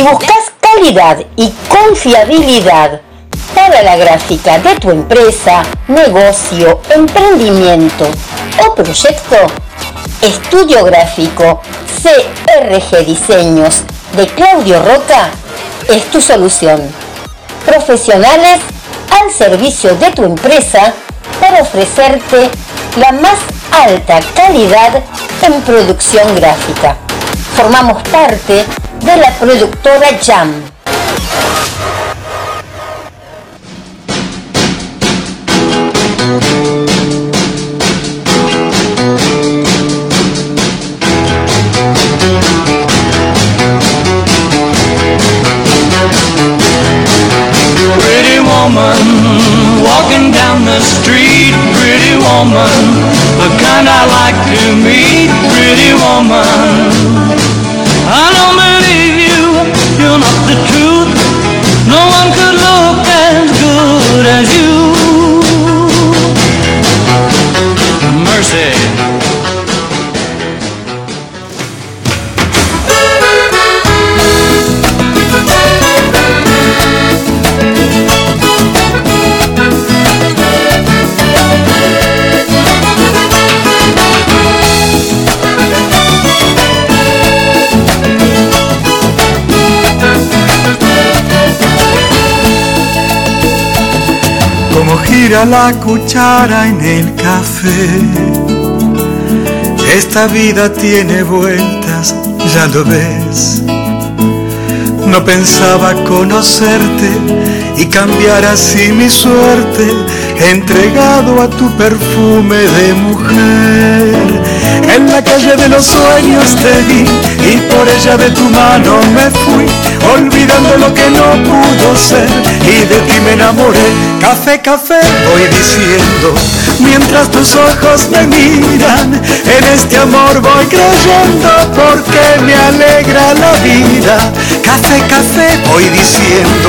Si buscas calidad y confiabilidad para la gráfica de tu empresa, negocio, emprendimiento o proyecto, Estudio Gráfico CRG Diseños de Claudio Roca es tu solución. Profesionales al servicio de tu empresa para ofrecerte la más alta calidad en producción gráfica. Formamos parte de la productora Jam. Woman, walking down the street, pretty woman, the kind I like to meet, pretty woman. Not the truth. No one could look as good as you. Mercy. La cuchara en el café. Esta vida tiene vueltas, ya lo ves. No pensaba conocerte y cambiar así mi suerte, entregado a tu perfume de mujer. En la calle de los sueños te vi y por ella de tu mano me fui, olvidando lo que no pudo ser y de ti me enamoré. Café, café, voy diciendo, mientras tus ojos me miran, en este amor voy creyendo porque me alegra la vida. Café, café, voy diciendo,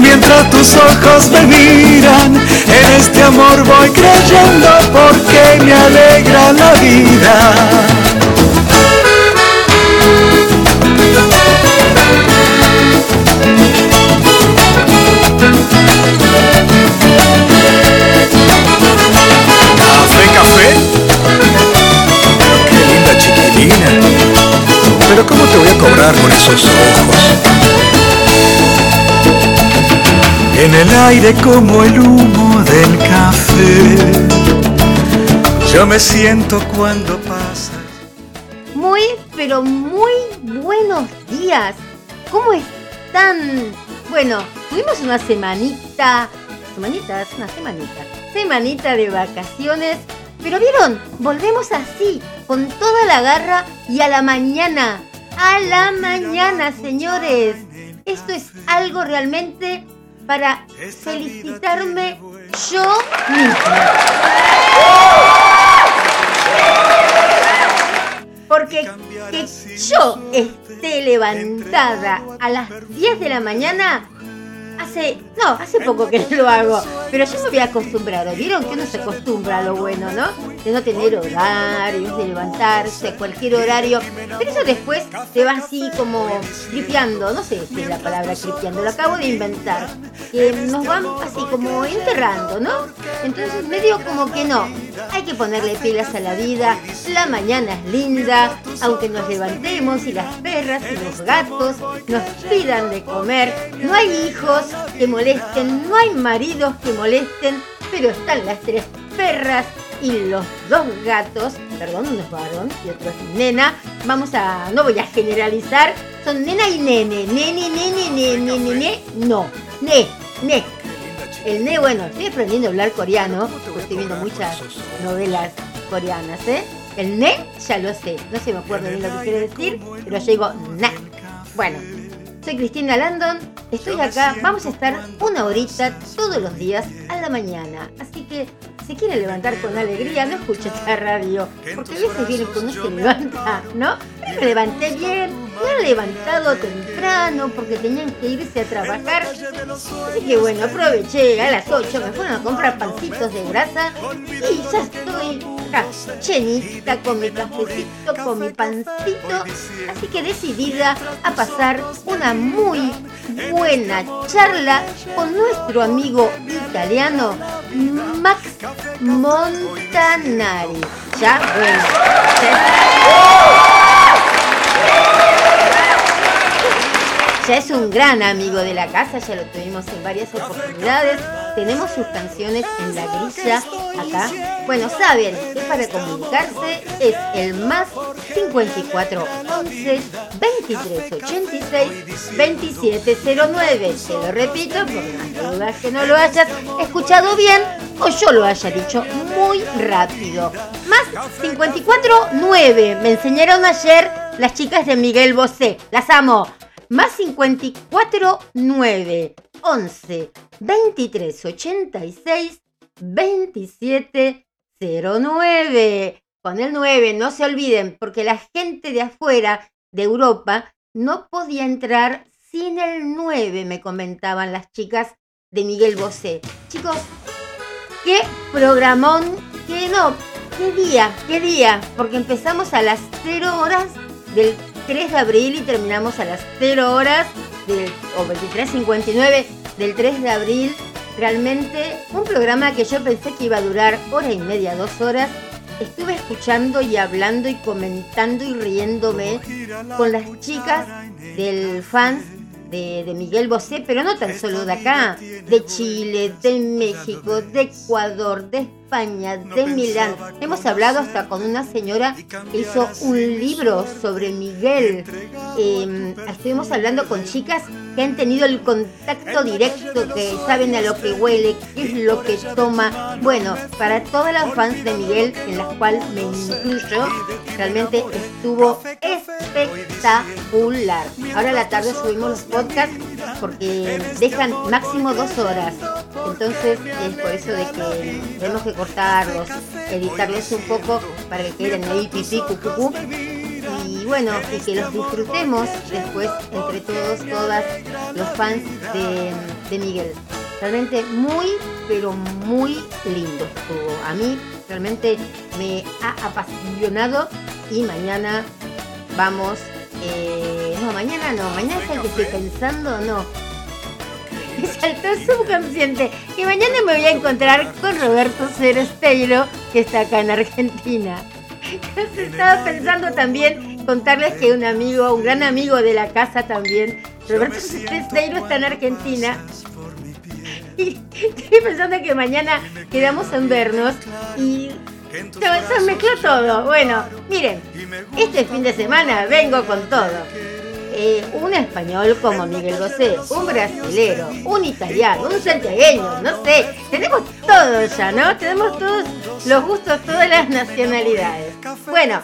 mientras tus ojos me miran, en este amor voy creyendo porque me alegra la vida. Café, café. Pero qué linda chiquilina. Pero ¿cómo te voy a cobrar con esos ojos? Aire como el humo del café. Yo me siento cuando pasas. Muy, pero muy buenos días. ¿Cómo están? Bueno, tuvimos una semanita, semanitas, una semanita, semanita de vacaciones. Pero vieron, volvemos así, con toda la garra y a la mañana. A la mañana, señores. Esto es algo realmente para felicitarme yo misma. Porque que yo esté levantada a las 10 de la mañana, hace, no, hace poco que lo hago, pero yo me había acostumbrado. Vieron que uno se acostumbra a lo bueno, ¿no? De no tener horarios, de levantarse a cualquier horario. Pero eso después se va así como tripeando, no sé si es la palabra tripeando, lo acabo de inventar. Que nos van así como enterrando, ¿no? Entonces medio como que no. Hay que ponerle pilas a la vida. La mañana es linda, aunque nos levantemos y las perras y los gatos nos pidan de comer. No hay hijos que molesten, no hay maridos que molesten, pero están las tres perras y los dos gatos, perdón, uno es varón y otro es nena. Vamos a, no voy a generalizar, son nena y nene, nene, nene, nene, nene, no, ne, ne. El ne, bueno, estoy aprendiendo a hablar coreano, porque estoy viendo muchas novelas coreanas, ¿eh? El ne, ya lo sé, no se me acuerdo bien lo que quiere decir, pero yo digo na. Bueno, soy Cristina Landon, estoy acá, vamos a estar una horita todos los días a la mañana. Así que si quiere levantar con alegría, no escuche esta radio, porque a veces viene que uno se levanta, ¿no? Pero me levanté bien, se han levantado temprano porque tenían que irse a trabajar. Así que bueno, aproveché a las 8, me fueron a comprar pancitos de grasa y ya estoy acá, llenita con mi cafecito, con mi pancito. Así que decidida a pasar una muy buena charla con nuestro amigo italiano Max Montanari. Ya, bueno. Ya es un gran amigo de la casa, ya lo tuvimos en varias oportunidades. Tenemos sus canciones en la grilla acá. Bueno, saben que para comunicarse es el más 54 11 23 86 2709. Te lo repito por las dudas que no lo hayas escuchado bien o yo lo haya dicho muy rápido. Más 54 9. Me enseñaron ayer las chicas de Miguel Bosé. Las amo más 54 9 11 23 86 27 09. Con el 9, no se olviden, porque la gente de afuera de Europa no podía entrar sin el 9, me comentaban las chicas de Miguel Bosé. Chicos, qué programón, qué no, qué día, qué día, porque empezamos a las 0 horas del 3 de abril y terminamos a las 0 horas del, o 23.59 del 3 de abril. Realmente un programa que yo pensé que iba a durar hora y media, dos horas. Estuve escuchando y hablando y comentando y riéndome con las chicas del fans de, de, Miguel Bosé, pero no tan solo de acá, de Chile, de México, de Ecuador, de España, de Milán. Hemos hablado hasta con una señora que hizo un libro sobre Miguel. Eh, estuvimos hablando con chicas que han tenido el contacto directo, que saben a lo que huele, qué es lo que toma. Bueno, para todas las fans de Miguel, en las cuales me incluyo, realmente estuvo espectacular. Ahora a la tarde subimos los podcasts porque dejan máximo dos horas. Entonces es por eso de que tenemos que cortarlos, editarlos un poco para que queden ahí pipí, cucucú. Y bueno, y que los disfrutemos después entre todos, todas los fans de, de Miguel. Realmente muy, pero muy lindo estuvo. A mí realmente me ha apasionado y mañana vamos eh, no, mañana no, mañana es el que estoy pensando, no. Me saltó subconsciente. Y mañana me voy a encontrar con Roberto Ceresteiro, que está acá en Argentina. Estaba pensando también contarles que un amigo, un gran amigo de la casa también, Roberto Ceresteiro está en Argentina. Y estoy pensando que mañana quedamos en vernos y se mezcló todo. Bueno, miren, este fin de semana vengo con todo. Eh, un español como Miguel Bosé, un brasilero, un italiano, un santiagueño, no sé, tenemos todo ya, ¿no? Tenemos todos los gustos, todas las nacionalidades. Bueno,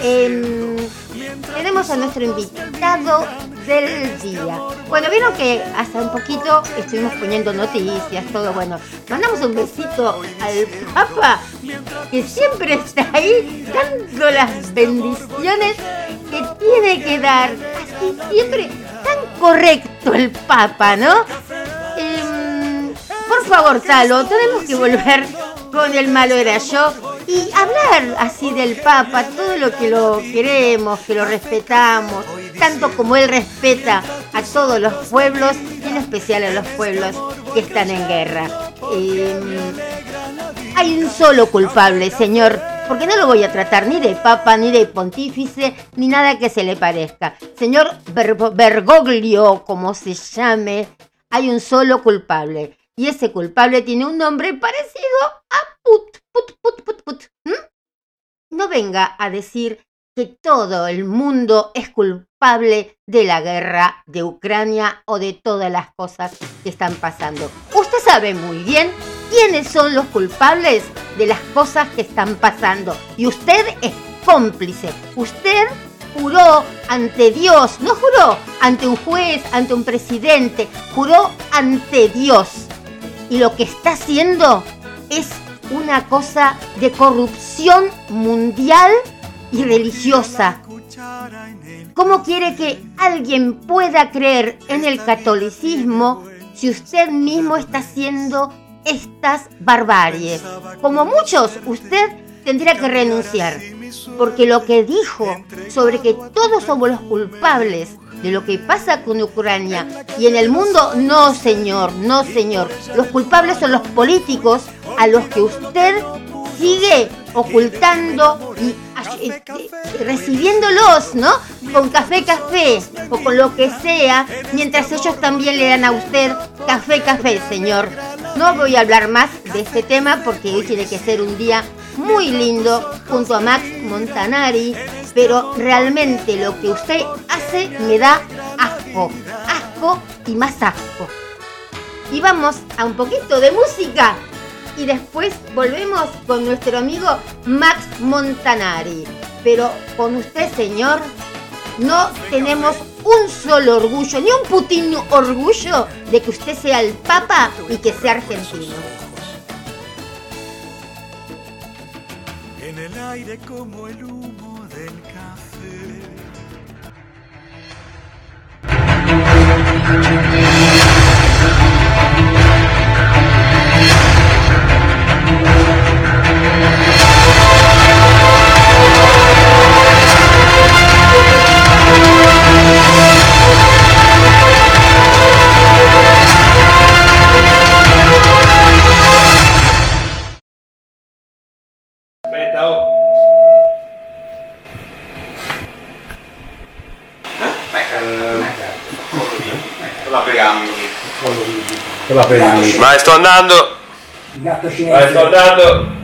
eh, tenemos a nuestro invitado del día. Bueno, vieron que hasta un poquito estuvimos poniendo noticias, todo bueno. Mandamos un besito al Papa, que siempre está ahí dando las bendiciones que tiene que dar. Así siempre tan correcto el Papa, ¿no? Eh, por favor, Talo, tenemos que volver con el malo era yo y hablar así del Papa, todo lo que lo queremos, que lo respetamos, tanto como él respeta a todos los pueblos, y en especial a los pueblos que están en guerra. Eh, hay un solo culpable, señor, porque no lo voy a tratar ni de papa, ni de pontífice, ni nada que se le parezca. Señor Bergoglio, como se llame, hay un solo culpable. Y ese culpable tiene un nombre parecido a Put, Put, Put, Put, Put. No venga a decir que todo el mundo es culpable de la guerra de Ucrania o de todas las cosas que están pasando. Usted sabe muy bien quiénes son los culpables de las cosas que están pasando. Y usted es cómplice. Usted juró ante Dios, no juró ante un juez, ante un presidente, juró ante Dios y lo que está haciendo es una cosa de corrupción mundial y religiosa. ¿Cómo quiere que alguien pueda creer en el catolicismo si usted mismo está haciendo estas barbaries? Como muchos, usted tendría que renunciar, porque lo que dijo sobre que todos somos los culpables de lo que pasa con Ucrania y en el mundo, no señor, no señor. Los culpables son los políticos a los que usted sigue ocultando y este, recibiéndolos, ¿no? Con café, café o con lo que sea, mientras ellos también le dan a usted café, café, señor. No voy a hablar más de este tema porque hoy tiene que ser un día muy lindo junto a Max Montanari, pero realmente lo que usted hace me da asco, asco y más asco. Y vamos a un poquito de música y después volvemos con nuestro amigo Max Montanari. Pero con usted, señor, no tenemos un solo orgullo, ni un putín orgullo de que usted sea el Papa y que sea argentino. En el aire como el humo del café. tornando. Vai tornando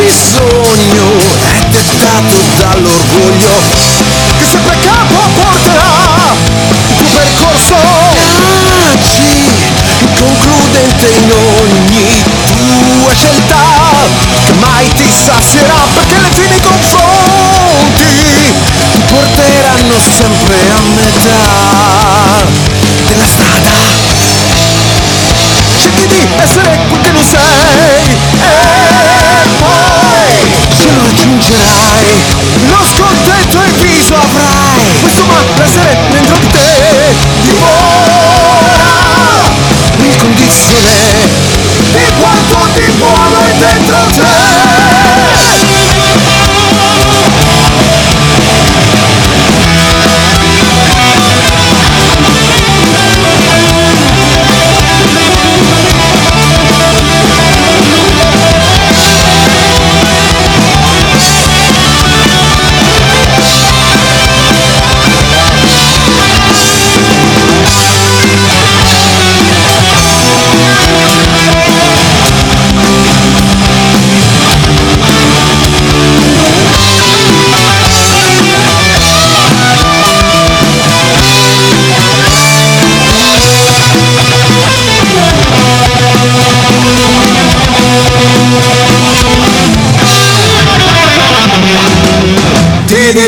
bisogno è dettato dall'orgoglio che sempre capo porterà. Il tuo percorso Aggi inconcludente in ogni tua scelta che mai ti sazierà perché le fini confronti ti porteranno sempre a metà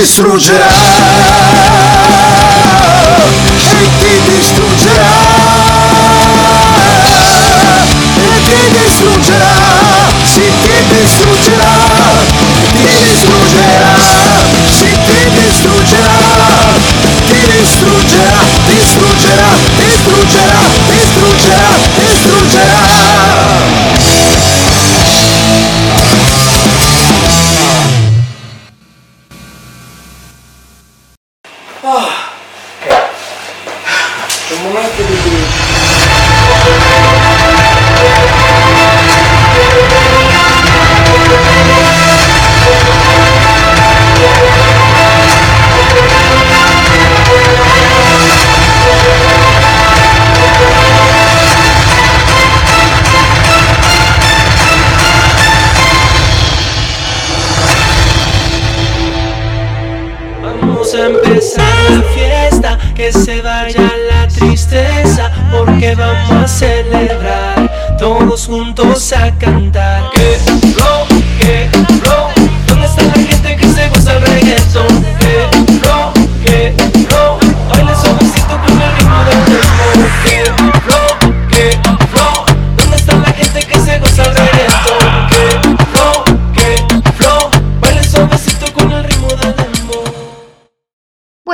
distruggerà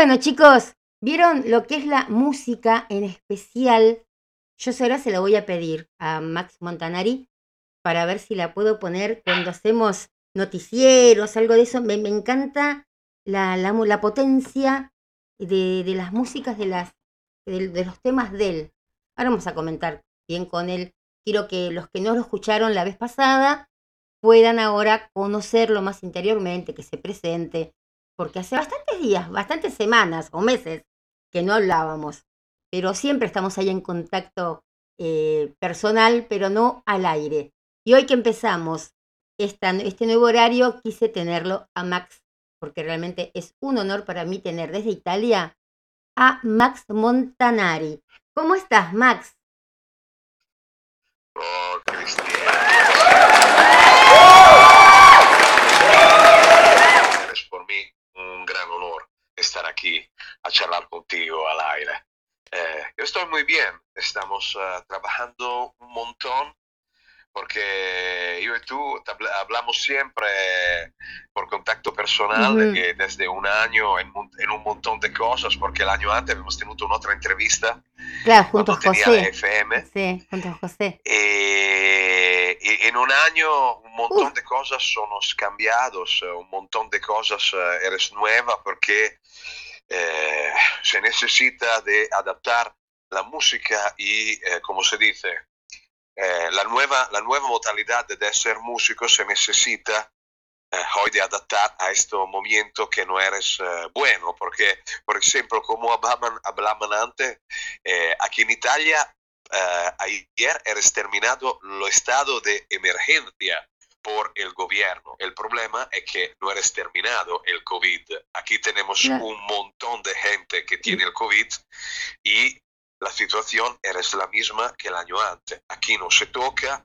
Bueno, chicos, ¿vieron lo que es la música en especial? Yo ahora se la voy a pedir a Max Montanari para ver si la puedo poner cuando hacemos noticieros, algo de eso. Me, encanta la, la potencia de, de las músicas de, las, de, de los temas de él. Ahora vamos a comentar bien con él. Quiero que los que no lo escucharon la vez pasada puedan ahora conocerlo más interiormente, que se presente, porque hace bastantes días, bastantes semanas o meses que no hablábamos, pero siempre estamos ahí en contacto eh, personal, pero no al aire. Y hoy que empezamos este nuevo horario, quise tenerlo a Max, porque realmente es un honor para mí tener desde Italia a Max Montanari. ¿Cómo estás, Max? Oh, Cristina. Por mí estar aquí a charlar contigo al aire. Eh, yo estoy muy bien, estamos eh, trabajando un montón porque yo y tú hablamos siempre por contacto personal de Ujú. que desde un año en, en un montón de cosas, porque el año antes hemos tenido una otra entrevista Claro, junto a José. FM. Sí, junto a José. E, e in un año un montón Uh. de cosas son cambiados, eh, un montón de cosas eh, eres nueva porque eh, se necesita de adaptar la música y, eh, como se dice, eh, la, nueva, la nueva modalidad de ser músico se necesita eh, hoy de adaptar a este momento que no eres eh, bueno, porque, por ejemplo, como hablaban, hablaban antes, eh, aquí en Italia eh, ayer era terminado el estado de emergencia por el gobierno. El problema es que no eres terminado el COVID. Aquí tenemos Claro. un montón de gente que tiene el COVID y la situación es la misma que el año antes. Aquí no se toca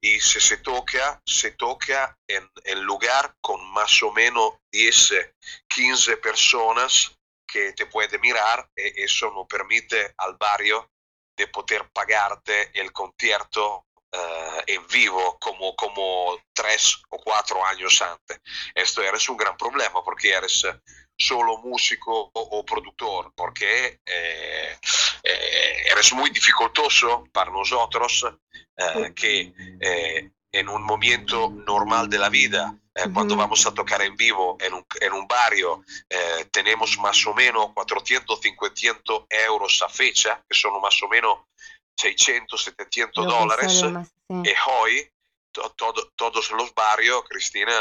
y si se toca, se toca en el lugar con más o menos 10, 15 personas que te puede mirar y eso no permite al barrio de poder pagarte el concierto eh, vivo como, como tres o cuatro años antes. Esto eres un gran problema porque eres eh, solo músico o, o productor, porque eh, eh, eres muy dificultoso para nosotros eh, que eh, en un momento normal de la vida, eh, cuando Ujú. vamos a tocar en vivo en un, en un barrio, eh, tenemos más o menos 400, 500 euros a fecha, que son más o menos 600, 700 Lo que dólares. más, sí. Y hoy to- todo- todos los barrios, Cristina,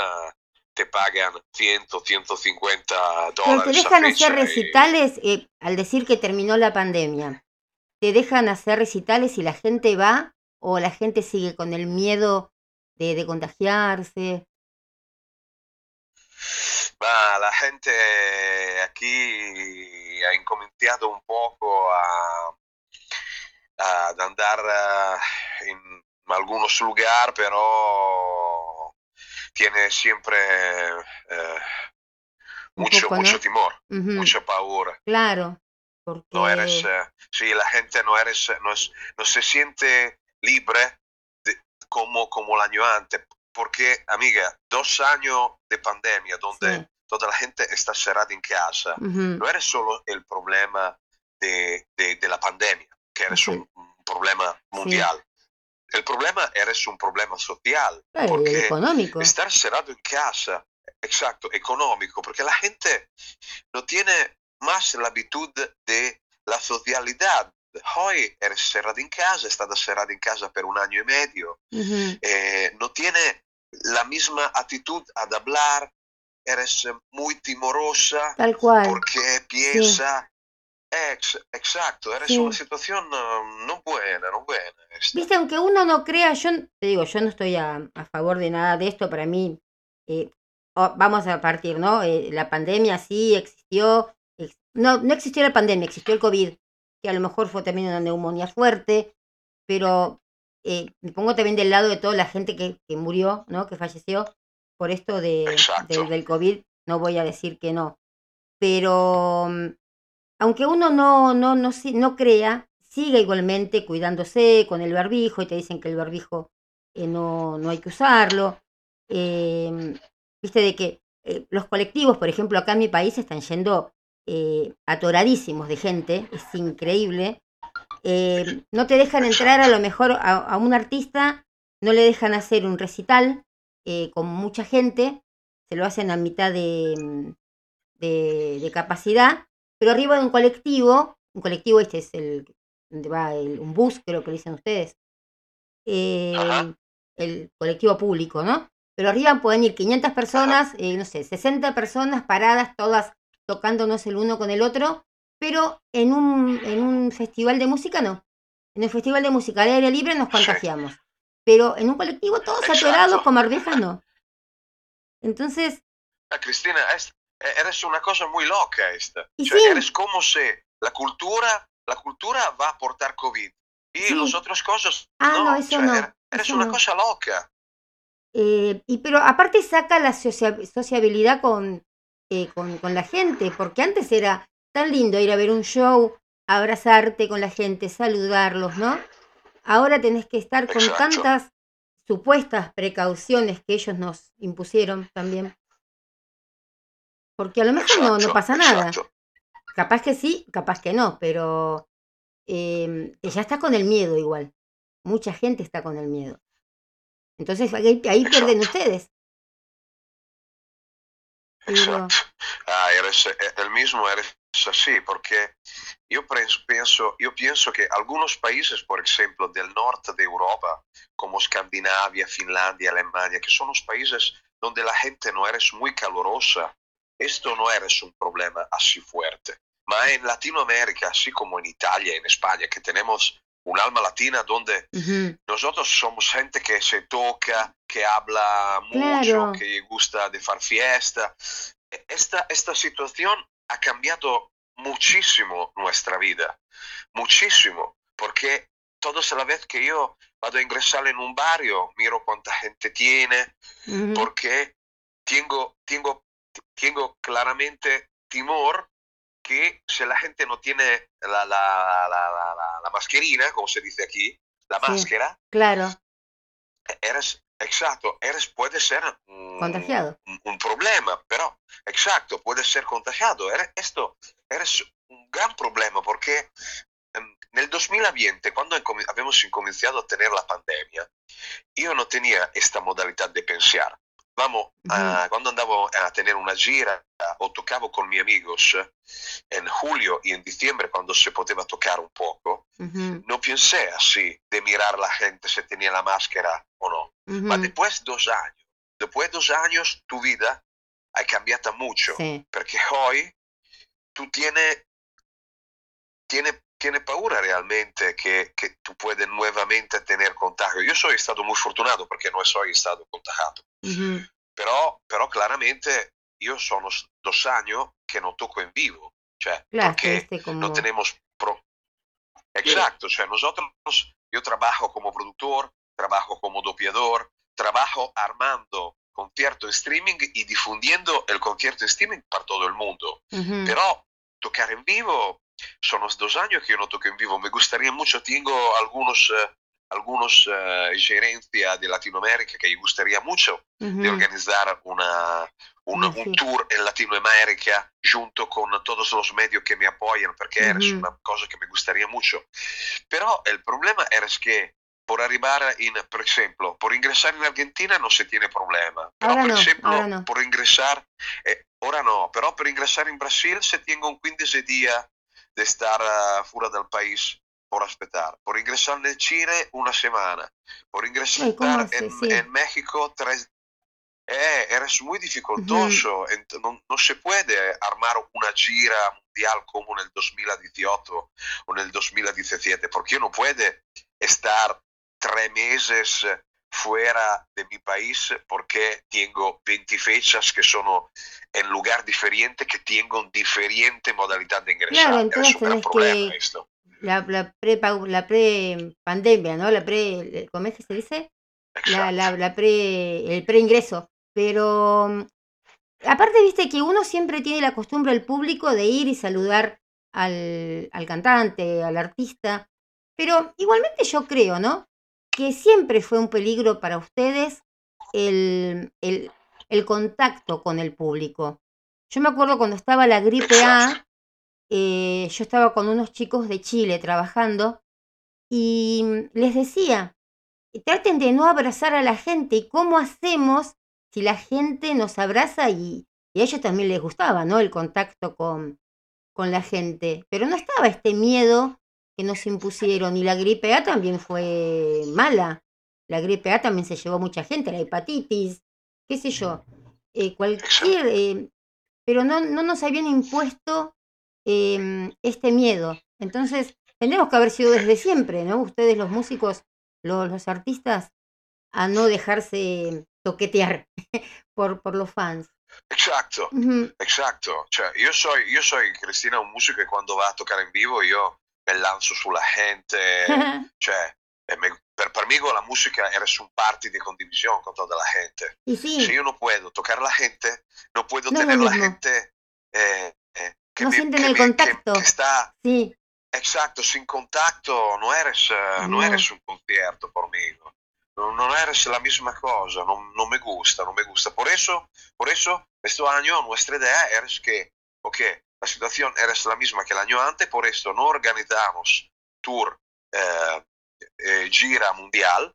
te pagan 100, 150 Pero dólares. te a dejan hacer y- recitales eh, al decir que terminó la pandemia. ¿Te dejan hacer recitales y la gente va o la gente sigue con el miedo de, de contagiarse? Ma la gente aquí ha incominciado un poco a- ad andar eh, in algunos lugares, pero tiene siempre eh, mucho, poco, mucho ¿no? timor, Ujú, mucha paura. Claro, porque No eres, eh, sí, la gente no eres, no es, no se siente libre de- como, como el año antes, porque, amiga, dos años de pandemia donde Sí. toda la gente está cerrada en casa, no eres solo el problema de, de- de la pandemia, que eres un, un problema mundial. El problema eres un problema social, claro, el porque económico. estar cerrado en casa, exacto, económico, porque la gente no tiene más la habitud de la socialidad. Hoy eres cerrado en casa, estás cerrado en casa por un año y medio, eh, no tiene la misma actitud al hablar, eres eh, muy timorosa Tal cual. porque piensa, ex- exacto, Sí. una situación no buena, no buena. esta. Viste, aunque uno no crea, yo te digo, yo no estoy a, a favor de nada de esto. Para mí, eh, vamos a partir, ¿no? Eh, la pandemia sí existió. ex- no, no existió la pandemia, existió el COVID, que a lo mejor fue también una neumonía fuerte, pero eh, me pongo también del lado de toda la gente que, que murió, ¿no? Que falleció por esto de, del COVID. No voy a decir que no. Pero mm, aunque uno no, no, no, no crea, sigue igualmente cuidándose con el barbijo y te dicen que el barbijo eh, no, no hay que usarlo. Em, Viste de que eh, los colectivos, por ejemplo, acá en mi país están yendo eh, atoradísimos de gente, es increíble. Eh, no te dejan entrar a lo mejor a, un artista, no le dejan hacer un recital eh, con mucha gente, se lo hacen a mitad de, mm, de, de capacidad, pero arriba de un colectivo, un colectivo este es el donde va el, un bus, creo que le dicen ustedes, eh, el colectivo público, ¿no? Pero arriba pueden ir 500 personas, eh, no sé, 60 personas paradas, todas tocándonos el uno con el otro, pero en un, en un festival de música no. En un festival de música al aire libre nos contagiamos. Pero en un colectivo todos atorados con barbejas no. Entonces, Ah, Cristina, es- eres una cosa muy loca esta. Cioè. Eres como si la cultura, la cultura va a aportar COVID y Sí. las otras cosas Ah, no. no, eso Cioè, no, er- Eres eso una no. cosa loca. Eh, y pero aparte saca la socia- sociabilidad con, eh, con, con la gente, porque antes era tan lindo ir a ver un show, abrazarte con la gente, saludarlos, ¿no? Ahora tenés que estar con Exacto. tantas supuestas precauciones que ellos nos impusieron también. Porque a lo mejor no, no pasa nada. exacto. Capaz que sí, capaz que no, pero eh, ya está con el miedo igual. Mucha gente está con el miedo. Entonces ahí, ahí pierden ustedes. Pero, Exacto. Ah, eres eh, el mismo, eres así, porque yo pienso, yo pienso que algunos países, por ejemplo, del norte de Europa, como Escandinavia, Finlandia, Alemania, que son los países donde la gente no eres muy calurosa, esto no eres un problema así fuerte. Ma en Latinoamérica, así como en Italia, en España, que tenemos un alma latina donde ujú, nosotros somos gente que se toca, que habla mucho, Claro. que le gusta de far fiesta. Esta, esta situación ha cambiado muchísimo nuestra vida, muchísimo, porque todas la vez que yo vado a ingresar en un barrio, miro cuánta gente tiene, ujú, porque tengo, tengo, tengo claramente temor que si la gente no tiene la, la, la, la, la- mascherina, como se dice aquí, la Sí. máscara, claro, eres, exacto, eres, puede ser un, Contagiado. un, un problema, pero, exacto, puede ser contagiado. Eres, esto, eres un gran problema porque em, nel 2020, quando incomi- abbiamo incominciato a tener la pandemia, io non tenía esta modalità di pensare. Vamos, a- cuando andavo a tener una gira o tocavo con mis amigos en julio y en diciembre, cuando se poteva tocar un poco, ujú, no pensé así de mirar a la gente si tenía la máscara o no. Ma ujú, después de dos años, después de dos años, tu vida ha cambiado mucho. sí, Porque hoy tú tienes, tienes, tienes paura realmente que, que tú puedes nuevamente tener contagio. Yo soy estado muy fortunato porque no soy estado contagiado. ujú, Pero, pero claramente yo son los dos años que no toco en vivo. Cioè, claro, porque como, no tenemos... Pro... Exacto, cioè nosotros, yo trabajo como productor, trabajo como dopiador, trabajo armando concierto in streaming e diffondendo il concierto in streaming per tutto il mondo. Ujú. Però toccare in vivo, sono dos años que yo no toco en vivo. Me gustaría mucho, tengo algunos, algunos eh, gerencia de Latinoamérica que me gustaría mucho de Ujú. organizar una, una- Ah, un sí. tour en Latinoamérica junto con todos los medios que me apoyan, porque es Ujú. una cosa que me gustaría mucho. Pero el problema es que por arribar in, por ejemplo, por ingresar en Argentina no se tiene problema. Pero, Ahora por no, ejemplo, no. por ingresar, eh, ahora no, pero por ingresar en Brasil se tiene un 15 días de estar eh, fuera del país por esperar. Por ingresar en Chile una semana. Por ingresar ¿cómo hace? en, Sí. en México tres eh, eres muy dificultoso, ent- no, no se puede armar una gira mundial como en el 2018 o en el 2017, porque uno puede estar tres meses eh, fuera de mi país porque tengo 20 fechas que son en lugar diferente, que tengo diferente modalidad de ingresar. Claro, es entonces un gran tenés problema que- esto. La, la pre la pre pandemia, ¿no? La pre ¿cómo es que se dice? La, Exacto. la, la pre el preingreso. Pero aparte viste que uno siempre tiene la costumbre el público de ir y saludar al, al cantante, al artista. Pero igualmente yo creo, ¿no? Que siempre fue un peligro para ustedes el, el, contacto con el público. Yo me acuerdo cuando estaba la gripe A, eh, yo estaba con unos chicos de Chile trabajando y mm, les decía, traten de no abrazar a la gente y cómo hacemos si la gente nos abraza y, y a ellos también les gustaba, ¿no? El contacto con, con la gente. Pero no estaba este miedo que nos impusieron y la gripe A también fue mala. La gripe A también se llevó mucha gente, la hepatitis, qué sé yo, eh, cualquier... eh, pero no, no nos habían impuesto em, este miedo. Entonces, tendríamos que haber sido desde siempre, ¿no? Ustedes los músicos, los, los artistas, a no dejarse toquetear por, por los fans. Exacto. Exacto, io soy, io soy Cristina, un músico che quando va a toccare in vivo io me lanzo sulla gente, cioè me- per, per mí la música eres un party de condivisión con toda la gente. y Si sí, yo no puedo tocar la gente, no puedo No tener la gente eh, eh, que No me- que el me- que- que está sí, Exacto, sin contacto no eres, no No. eres un concierto por mí. No, no eres la misma cosa, no, no me gusta, no me gusta. Por eso, por eso, este año nuestra idea es que, ok, la situación es la misma que el año antes, por esto no organizamos tour eh, eh, gira mundial,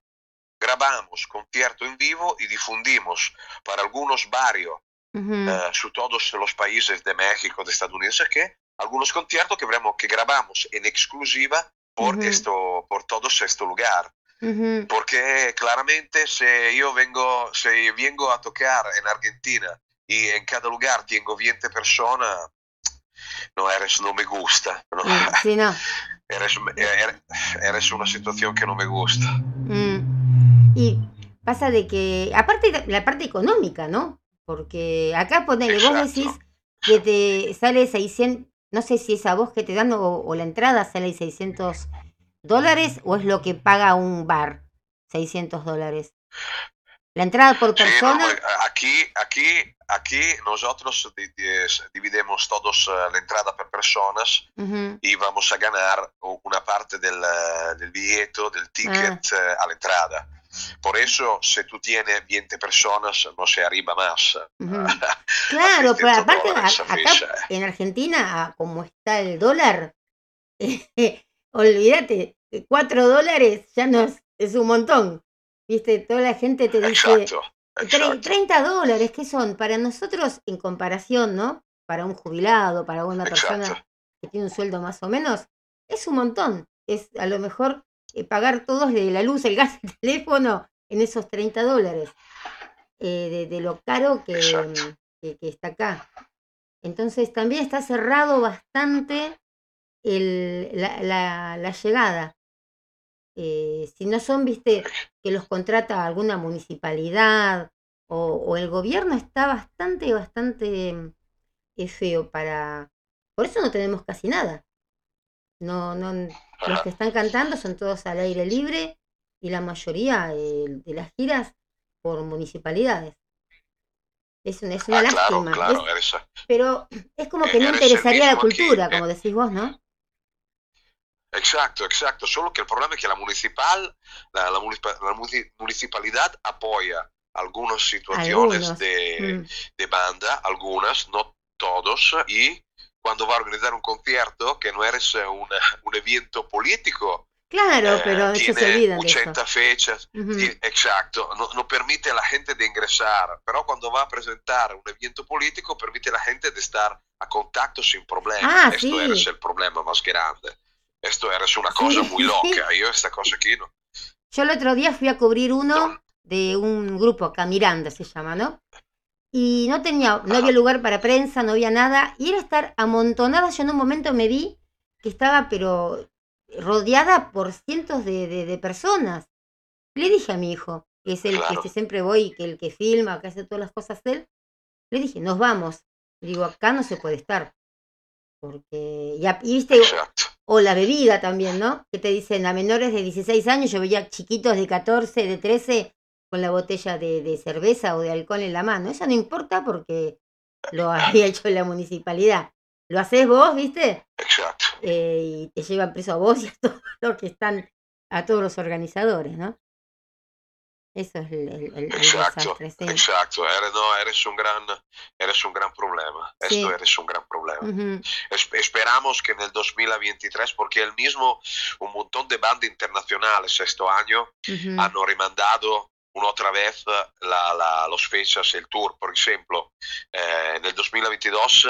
grabamos concierto en vivo y difundimos para algunos barrios ujú, eh, su todos los países de México, de Estados Unidos, que algunos conciertos que, que grabamos en exclusiva por, Ujú. esto, por todos este lugar. Porque claramente si yo vengo, si vengo a tocar en Argentina y en cada lugar tengo 20 personas, no, eres, no me gusta. no. Sí, sí, no. Eres, er- eres una situación que no me gusta. Mm. Y pasa de que, aparte de la parte económica, ¿no? Porque acá ponele, vos decís que te sale 600, no sé si es a vos que te dan o, o la entrada sale 600 dólares o es lo que paga un bar, 600 dólares. La entrada por Sí, no, persona, aquí, aquí, aquí nosotros di- di- dividimos todos eh, la entrada per personas ujú, y vamos a ganar una parte del, eh, del billete, del ticket eh, a la entrada. Por eso, si tú tienes 20 personas, no se arriba más. ujú. claro, pero 600 aparte dólares acá en Argentina, como está el dólar, olvídate, 4 dólares ya no es, es un montón. Viste, toda la gente te dice, Exacto, Tre- exacto. 30 dólares, ¿qué son? Para nosotros, en comparación, ¿no? Para un jubilado, para una persona Exacto. que tiene un sueldo más o menos, es un montón. Es a lo mejor eh, pagar todos de la luz, el gas, el teléfono en esos 30 dólares. eh, de, de lo caro que, mm, que, que está acá. Entonces también está cerrado bastante el, la, la- la llegada. Eh, si no son, viste, que los contrata alguna municipalidad o, o el gobierno está bastante, bastante mm, feo para... Por eso no tenemos casi nada. No, no, los que están cantando son todos al aire libre y la mayoría eh, de las giras por municipalidades. Es una, es una Ah, claro, lástima. claro, Es- eres, pero es como que no interesaría la cultura, como decís vos, ¿no? Exacto, exacto. Solo que el problema es que la municipal, la, la munici- la munici- municipalidad apoya algunas situaciones Algunos. de, Mm. de banda, algunas, no todos, y cuando va a organizar un concierto, que no eres una- un evento político, Claro, eh, pero se tiene de eso. 80 fechas, y- exacto, no, no permite a la gente de ingresar, pero cuando va a presentar un evento político, permite a la gente de estar a contacto sin problema. Ah, Esto sí. eres el problema más grande. Esto eres una Sí, cosa muy sí. loca. Yo esta cosa aquí no. Yo el otro día fui a cubrir uno No. de un grupo, acá Miranda se llama, ¿no? Y no tenía, no había lugar para prensa, no había nada, y era estar amontonada. Yo en un momento me vi que estaba, pero rodeada por cientos de, de- de personas. Le dije a mi hijo, que es el Claro. que siempre voy, que el que filma, que hace todas las cosas él, le dije, nos vamos. Le digo, acá no se puede estar. Porque, ya, y viste, Exacto. O la bebida también, ¿no? Que te dicen a menores de 16 años, yo veía chiquitos de 14, de 13 con la botella de, de cerveza o de alcohol en la mano. Eso no importa porque lo había hecho la municipalidad. Lo haces vos, ¿viste? Exacto. Eh, y te llevan preso a vos y a todos los que están, a todos los organizadores, ¿no? Eso es el, el- el- el Exacto. desastre, sí. Exacto. Eres, no, eres un gran, eres un gran problema. Esto Sí. eres un gran problema. Ujú, Es- esperamos que en el 2023, porque el mismo, un montón de bandas internacionales este año ujú. hanno rimandado un'altra vez la, la, los fechas, el tour. Por ejemplo, eh, nel 2022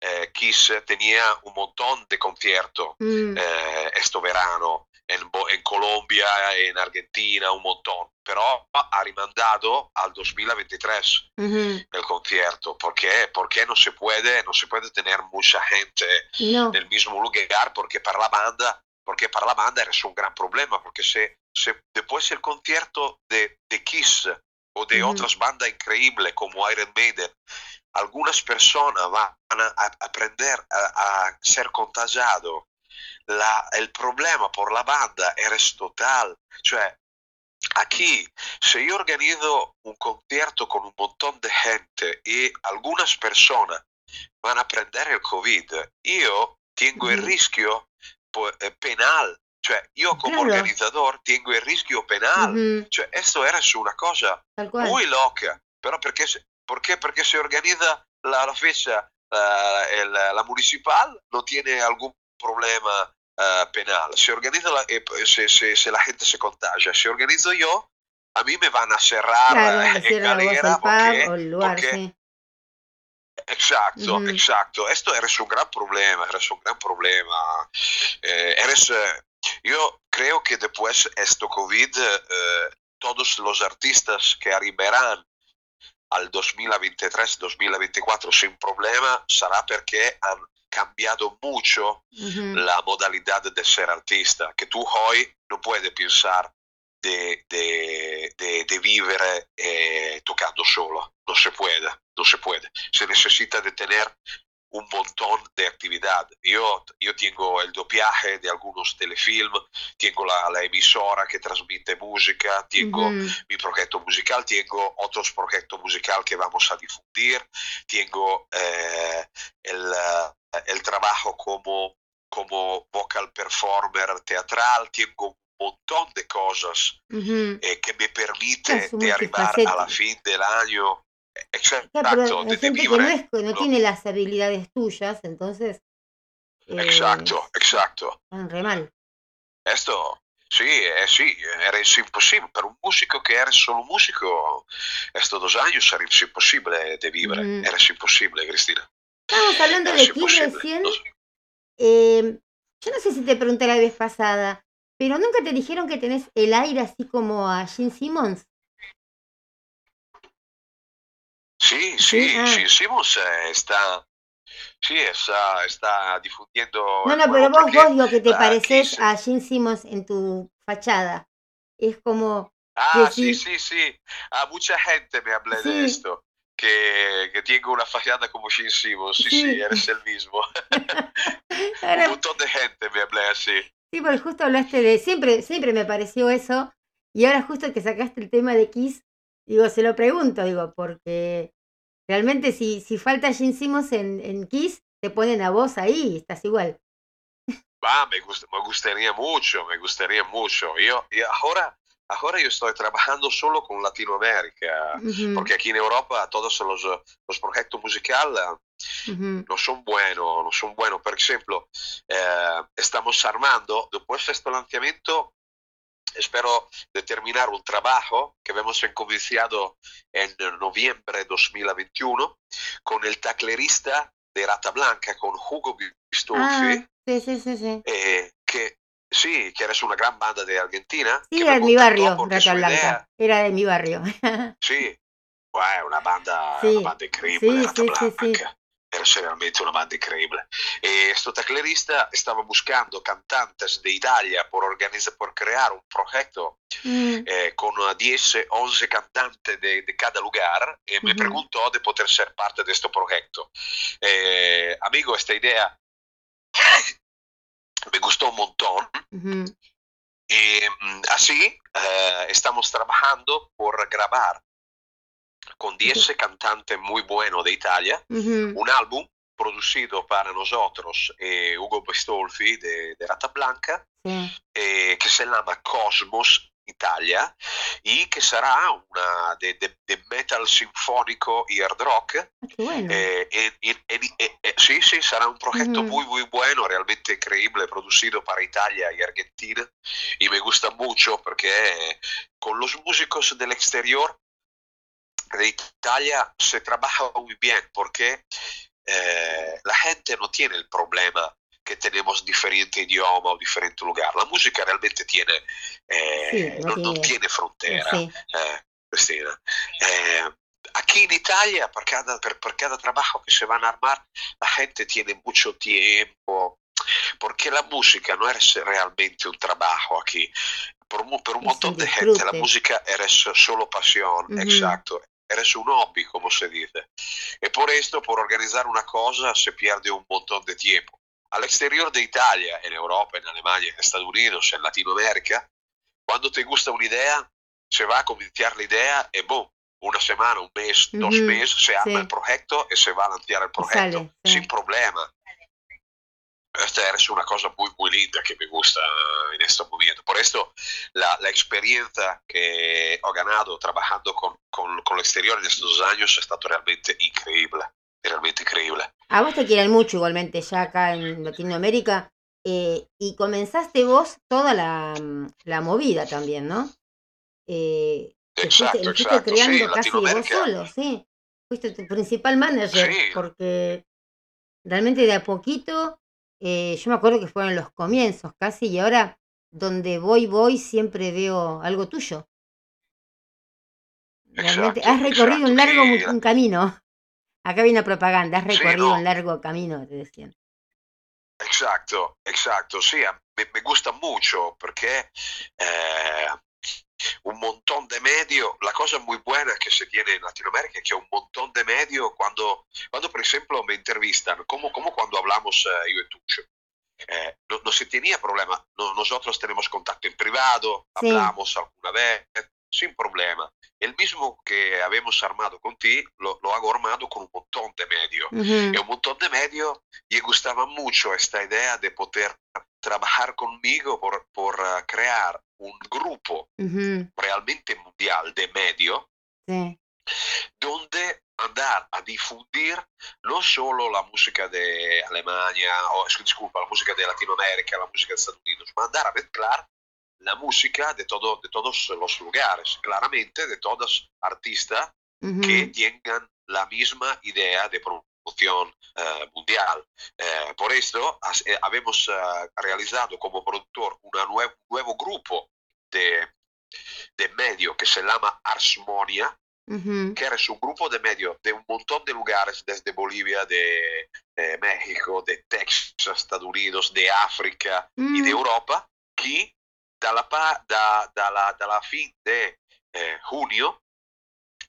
eh, Kiss tenía un montón de conciertos Mm, eh, este verano en, Bo- en Colombia, en Argentina, un montón. Pero ha rimandado al 2023 ujú. el concierto. ¿Por qué? Porque no se puede, no se puede tener mucha gente no, nel mismo lugar porque para la banda porque para la banda eres un gran problema porque se, se después el concierto de, de Kiss o de Ujú. otras bandas increíbles como Iron Maiden algunas personas van a a aprender a, a ser contagiado la, el problema por la banda eres total. Cioè aquí si yo organizo un concierto con un montón de gente y algunas personas van a prendere il Covid, io tengo il Ujú. rischio eh, penal, cioè io come Claro. organizzatore tengo il rischio penal, ujú, cioè esto era su una cosa muy loca, però perché, se- perché, perché se organizza la, la fecha eh, el- la municipal no tiene algún problema eh, penal, se organizza la, se, se- se la gente se contagia, se organizo yo, a mí me van a cerrar Claro, en galera porque, o el lugar, porque- sí. Exacto, exacto. Esto eres un gran problema, eres un gran problema. Eh, eres, yo creo que después de esto COVID, eh, todos los artistas que arribarán al 2023-2024 sin problema será porque han cambiado mucho Ujú. la modalidad de ser artista, que tú hoy no puedes pensar de, de, de, de vivere eh, tocando solo, no se puede, no se puede. Se necesita de tener un montón de actividad. Yo, yo tengo el dopiaje de algunos telefilm, tengo la, la emisora que transmite música, tengo Ujú. mi proyecto musical, tengo otros proyectos musicales que vamos a difundir, tengo eh, el, eh, el trabajo como, como vocal performer teatral, tengo un montón de cosas Ujú. eh, que me permite de arribar a la fin del año. Exacto, Claro, pero de, hay de gente que no, es, no ¿no? tiene las habilidades tuyas, entonces. eh, Exacto, exacto. Están re mal. Esto, sí, eh, sí, eres imposible. Per un músico que eres solo músico, estos dos años eres imposible de vivere. Ujú. Eres imposible, Cristina. Estábamos hablando Eres de imposible. recién. No- eh, yo no sé si te pregunté la vez pasada, pero nunca te dijeron que tenés el aire así como a Gene Simmons. Sí, Sí, sí, ah. sí, Simmons eh, está, sí, está, está difundiendo. No, no, pero vos, vos digo que te pareces a Gene Simmons en tu fachada. Es como, Ah, sí. sí, sí, sí. Ah, mucha gente me habla Sí. de esto. Que, que tengo una fachada como Gene Simmons. Sí, sí, Sí. eres el mismo. Un ahora, montón de gente me habla así. sí, porque justo hablaste de, siempre, siempre me pareció eso, y ahora justo que sacaste el tema de Kiss, digo, se lo pregunto, digo, porque Realmente si, si falta Gene Simmons en, en Kiss, te ponen a vos ahí, estás igual. Ah, me, gust- me gustaría mucho, me gustaría mucho. Yo, y ahora, ahora yo estoy trabajando solo con Latinoamérica, Ujú, porque aquí en Europa todos los, los proyectos musicales ujú, no son buenos, no son buenos. Por ejemplo, eh, estamos armando, después de este lanzamiento, espero de terminar un trabajo que hemos iniciado en noviembre de 2021 con el taclerista de Rata Blanca, con Hugo Bistolfi, Ah, sí, sí, sí, sí. eh, que sí, que eres una gran banda de Argentina. Sí, era de mi barrio, Rata Blanca. idea- Era de mi barrio. Guarda, è una banda, Sì, una banda incredibile, sì, Rata Blanca. Era realmente una banda increíble. E sto teclerista estaba buscando cantantes de Italia por, organizar, por crear un proyecto Mm, eh, con 10, 11 cantantes de, de cada lugar y me Ujú. preguntó de poder ser parte de este proyecto. Eh, amigo, esta idea me gustó un montón ujú, y mm, así eh, estamos trabajando por grabar con 10 cantantes muy buenos de Italia ujú. un álbum producido para nosotros eh, Hugo Bestolfi de, de Rata Blanca Sí. eh, que se llama Cosmos Italia y que será una de, de- de metal sinfónico y hard rock. Ah, bueno. Eh, en- en- en- eh, eh, sí, sí, será un proyecto muy, muy bueno, realmente increíble, producido para Italia y Argentina. Y me gusta mucho porque eh, con los músicos del exterior de Italia se trabaja muy bien porque eh, la gente no tiene el problema que tenemos diferente idioma o diferente lugar. La música realmente tiene, eh, Sí, no no, tiene- frontera, Sí. eh, Cristina. Eh, aquí en Italia, por cada, per- por cada trabajo que se van a armar, la gente tiene mucho tiempo, porque la música no es realmente un trabajo aquí. Por, por un montón de gente, la música es solo pasión, Ujú. exacto. Eres un hobby, como se dice. Y por esto, por organizar una cosa, se pierde un montón de tiempo. Al exterior de Italia, en Europa, en Alemania, en Estados Unidos, en Latinoamérica, cuando te gusta una idea, se va a comenzar la idea y boom, una semana, un mes, dos Ujú, meses, se arma sí. el proyecto y se va a lanzar el Y proyecto sale, sin problema. Esta es una cosa muy, muy linda que me gusta en este momento. Por esto, la, la experiencia que he ganado trabajando con, con, con el exterior en estos años ha estado realmente increíble. Realmente increíble. A vos te quieren mucho igualmente ya acá en Latinoamérica. eh, y comenzaste vos toda la, la movida también, ¿no? Eh, fuiste, Exacto, fuiste exacto. Sí, creando en casi vos solo, sí. Fuiste tu principal manager, Sí. porque realmente de a poquito, eh, yo me acuerdo que fueron los comienzos casi, y ahora donde voy, voy, siempre veo algo tuyo. Realmente Exacto, has recorrido un largo sí. un camino. Acá viene propaganda, has Sí, recorrido no. un largo camino, te decían. Exacto, exacto, sí, me, me gusta mucho porque eh, un montón de medios, la cosa muy buena que se tiene en Latinoamérica es que un montón de medios cuando, cuando por ejemplo me entrevistan, como, como cuando hablamos eh, yo y Tucho, eh, no, no se tenía problema, No- nosotros tenemos contacto en privado, Sí. hablamos alguna vez, sin problema. El mismo que habíamos armado con ti, lo, lo hago armado con un montón de medios. Ujú, Y un montón de medios le gustaba mucho esta idea de poder trabajar conmigo por, por eh, crear un grupo ujú, realmente mundial de medios sí, donde andar a difundir no solo la música de Alemania, o disculpa, la música de Latinoamérica, la música de Estados Unidos, ma andar a mezclar la música de, todo, de todos los lugares, claramente de todos artistas ujú, que tengan la misma idea de eh, mundial. Eh, por esto has- eh, habemos realizado como productor un nuevo grupo de, de medio que se llama Arsmonia, ujú, que es un grupo de medio de un montón de lugares, desde Bolivia, de México, de Texas, Estados Unidos, de África y de mm, Europa, que da, dalla fin de junio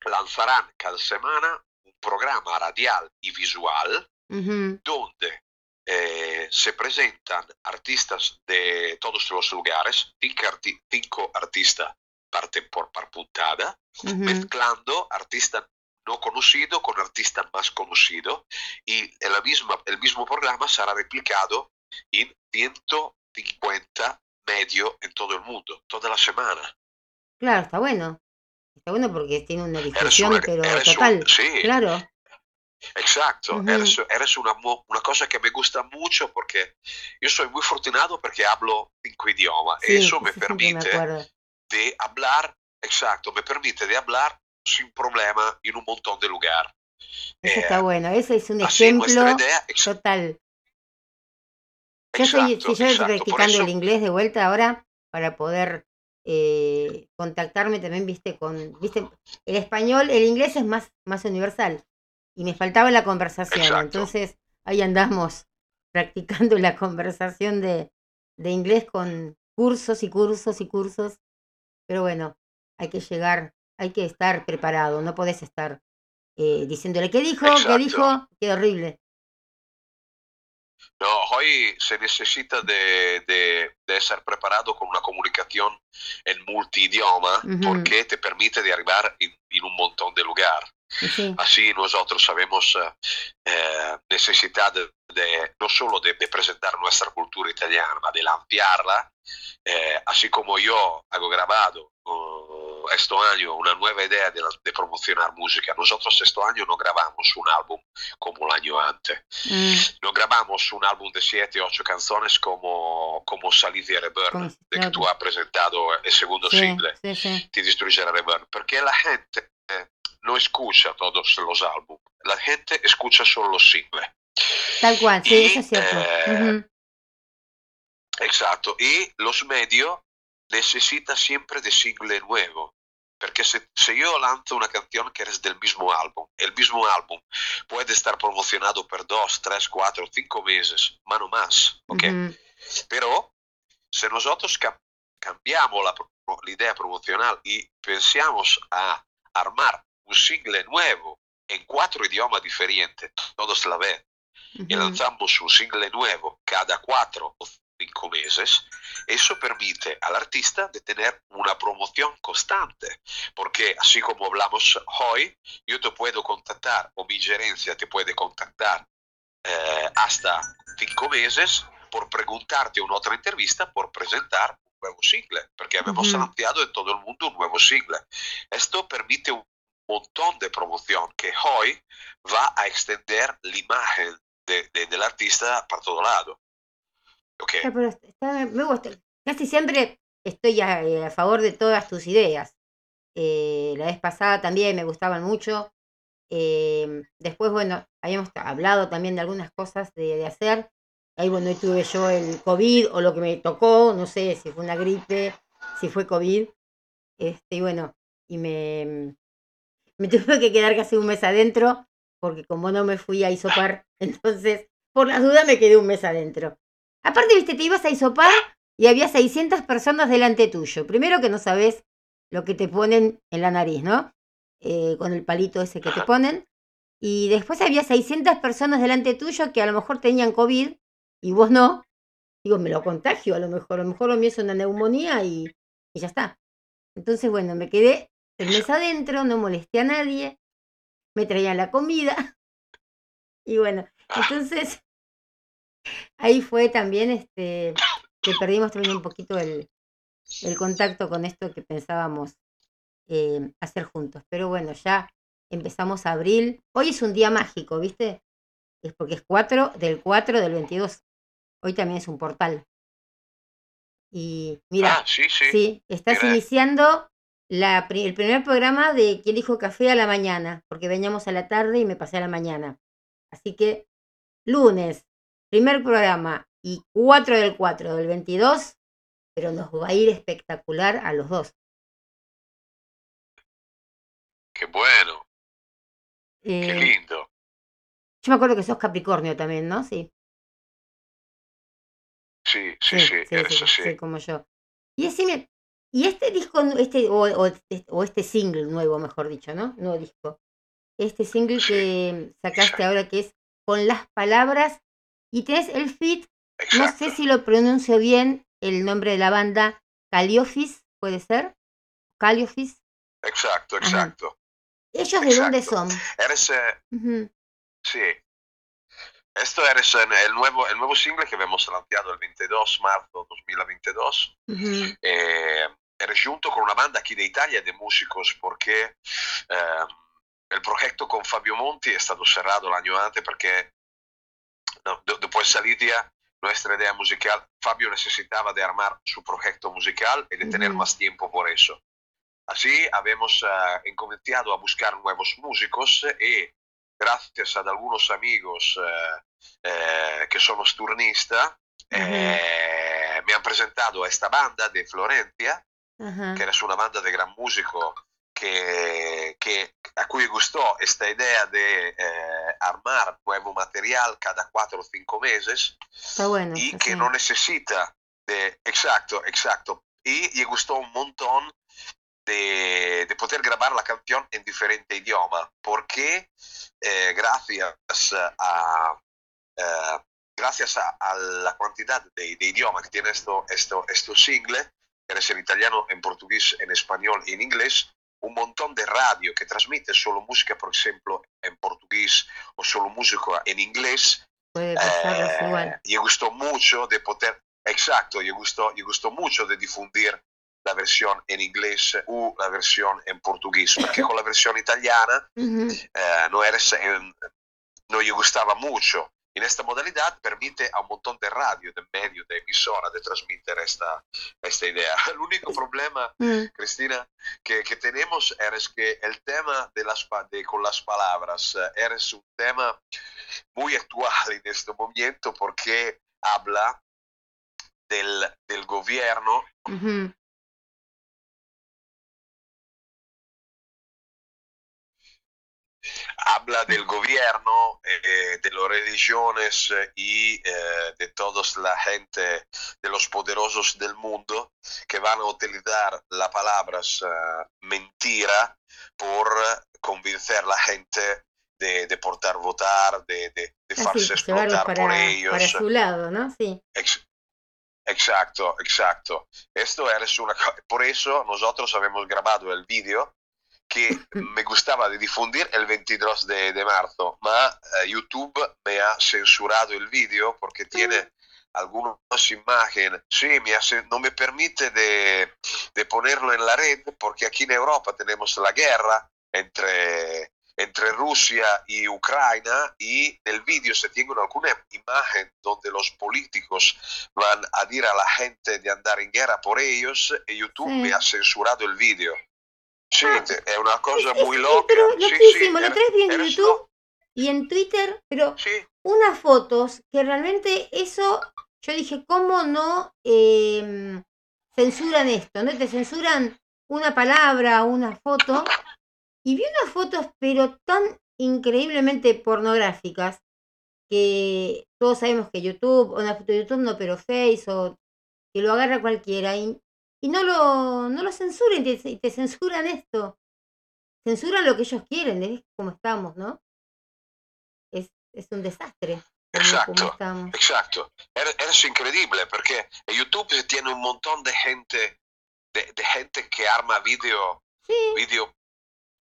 lanzarán cada semana programa radial y visual ujú, donde eh, se presentan artistas de todos los lugares, cinco, arti- cinco artistas parten por par puntada, ujú, mezclando artistas no conocido con artistas más conocidos y la misma, el mismo programa será replicado en 150 medios en todo el mundo, toda la semana. Claro, está bueno. Está bueno porque tiene una una- pero un- total. sí. Claro. Exacto, Ujú. eres, eres una, una cosa que me gusta mucho porque yo soy muy afortunado porque hablo cinco idiomas Sí, y eso me permite de hablar, exacto, me permite de hablar sin problema en un montón de lugares. Eso Eh, está bueno. Ese es un ejemplo idea, total. Yo yo estoy practicando el inglés de vuelta ahora para poder eh, contactarme también, viste, con, viste, el español, el inglés es más, más universal y me faltaba la conversación, Exacto. entonces ahí andamos practicando la conversación de, de inglés con cursos y cursos y cursos, pero bueno, hay que llegar, hay que estar preparado, no podés estar eh, diciéndole, ¿qué dijo? ¿Qué dijo? Qué horrible. No, hoy se necesita de, de- de ser preparado con una comunicación en multidioma porque te permite de arribar en, en un montón de lugares. Sí. Así nosotros sabemos eh, eh, necesidad de, de- no solo de, de presentar nuestra cultura italiana, ma de ampliarla. Eh, así como yo hago grabado uh, este año una nueva idea de, de promocionar música, nosotros este año no grabamos un álbum como el año antes. Mm, No grabamos un álbum de 7, 8 canciones como, como Saliti e Reburn, Como- de que tú has presentado el segundo sí, single. sí, sí. Ti distruggerà Reburn, perché la gente eh, no escucha todos los álbumes, la gente escucha solo los singles. Tal cual, sí, Y, eso es cierto. eh, Ujú. Exacto, y los medios necesitan siempre de single nuevo. Porque si, si yo lanzo una canción que es del mismo álbum, el mismo álbum puede estar promocionado por dos, tres, cuatro, cinco meses, más no más, ¿ok? Ujú. Pero si nosotros cam- cambiamos la, la idea promocional y pensamos a armar un single nuevo en cuatro idiomas diferentes, todos la vez, y Ujú. lanzamos un single nuevo cada cuatro o cinco meses, eso permite al artista de tener una promoción constante, porque así como hablamos hoy, yo te puedo contactar o mi gerencia te puede contactar eh, hasta cinco meses por preguntarte una otra entrevista por presentar un nuevo single, porque hemos Ujú. anunciado en todo el mundo un nuevo single. Esto permite un montón de promoción que hoy va a extender la imagen de- de- del artista para todo lado. Me gusta. Casi siempre estoy a, eh, favor de todas tus ideas. Eh, la vez pasada también me gustaban mucho. Eh, después, bueno, habíamos hablado también de algunas cosas de, hacer. Ahí, bueno, tuve yo el COVID o lo que me tocó, no sé si fue una gripe, si fue COVID. Este, y bueno, y me, me tuve que quedar casi un mes adentro, porque como no me fui a hisopar, entonces, por las dudas me quedé un mes adentro. Aparte, viste, te ibas a hisopar y había 600 personas delante tuyo. Primero que no sabes lo que te ponen en la nariz, ¿no? Eh, con el palito ese que te ponen. Y después había 600 personas delante tuyo que a lo mejor tenían COVID y vos no. Digo, me lo contagio a lo mejor. A lo mejor lo mío es una neumonía y, y ya está. Entonces, bueno, me quedé el mes adentro, no molesté a nadie. Me traían la comida. Y bueno, entonces ahí fue también este que perdimos también un poquito el, el contacto con esto que pensábamos eh, hacer juntos. Pero bueno, ya empezamos abril. Hoy es un día mágico, ¿viste? Es porque es 4 del 4 del 22. Hoy también es un portal. Y mira, ah, sí, sí, sí, estás mira. iniciando la, el primer programa de Quien dijo café a la mañana, porque veníamos a la tarde y me pasé a la mañana. Así que lunes, primer programa y 4 del 4 del 22, pero nos va a ir espectacular a los dos. qué bueno, qué Eh, lindo. yo me acuerdo que sos Capricornio también, ¿no? Sí. Sí, sí, Sí, sí, sí, eres sí, así. sí, como yo. Y decime, y este disco, este, o, o este- o este single nuevo, mejor dicho, ¿no? No disco. Este single que sacaste ahora que es Con las palabras, y tenés el feat, no Exacto. sé si lo pronuncio bien, el nombre de la banda, Caliofis, ¿puede ser? Caliofis. Exacto, Ajá. exacto. ¿Ellos de dónde Exacto. son? Eres, eh, Ujú, sí. Esto eres eh, el nuevo, el nuevo single que hemos lanzado el 22 marzo 2022. ujú, Eh, eres junto con una banda aquí de Italia de músicos porque eh, el proyecto con Fabio Monti è stato cerrado el año antes porque no, después de salir nuestra idea musical, Fabio necesitaba de armar su proyecto musical y de tener más tiempo por eso. Así habíamos eh, encomenzado a buscar nuevos músicos y gracias a algunos amigos eh, eh, que somos turnistas, eh, me han presentado a esta banda de Florencia, ajá. que eres una banda de gran músico que, que- a cui gustó esta idea de eh, armar nuevo material cada cuatro o cinco meses Está bueno. y que sí. no necesita de... Exacto, exacto. Y le gustó un montón de, de poder grabar la canción en diferente idioma, porque eh, gracias a... eh, gracias a, a la cantidad de, de idiomas que tiene esto, esto, esto single, eres en italiano, en portugués, en español y en inglés, un montón de radio que transmite solo música, por ejemplo, en portugués o solo música en inglés, Puede pasarlos eh, igual. y gustó mucho de poder, exacto, y gustó, y gustó mucho de difundir la versión en inglés o la versión en portugués, porque con la versión italiana Ujú, eh, no en- no le gustaba mucho. En esta modalidad permite a un montón de radio, de medios, de emisoras de transmitir esta, esta idea. El único problema, mm, Cristina, que, que tenemos es que el tema de las, de, con las palabras eh, es un tema muy actual en este momento porque habla del, del gobierno. Habla del gobierno, eh, de las religiones eh, y eh, de toda la gente, de los poderosos del mundo que van a utilizar las palabras eh, mentira por convencer a la gente de, de portar votar, de, de, de Así, farse llevarlos explotar para, por ellos. para su lado, ¿no? Sí. Ex- Exacto, exacto. Esto es una Por eso nosotros habíamos grabado el vídeo que me gustaba de difundir el 22 de, de marzo, ma eh, YouTube me ha censurado el vídeo porque tiene algunas imágenes. Sí, me hace- no me permite de, de ponerlo en la red porque aquí en Europa tenemos la guerra entre, entre Rusia y Ucrania y nel vídeo se tienen algunas imágenes donde los políticos van a decir a la gente de andar en guerra por ellos y YouTube Sí. me ha censurado el vídeo. Sí, Ah. è una cosa Es- muy es- loca. Pero Sí, loquísimo, sí, lo traes bien en YouTube y en Twitter, pero unas fotos que realmente eso, yo dije, ¿cómo no eh, censuran esto? ¿No te censuran una palabra, una foto? Y vi unas fotos, pero tan increíblemente pornográficas, que todos sabemos que YouTube, o una foto de YouTube no, pero Face, o que lo agarra cualquiera, y, y no, lo, no lo censuran, y te, te censuran esto. Censuran lo que ellos quieren, es como estamos, ¿no? Es, es un desastre. Exacto. Exacto, Eres, eres increíble porque YouTube tiene un montón de gente, de, de gente que arma video, Sí, video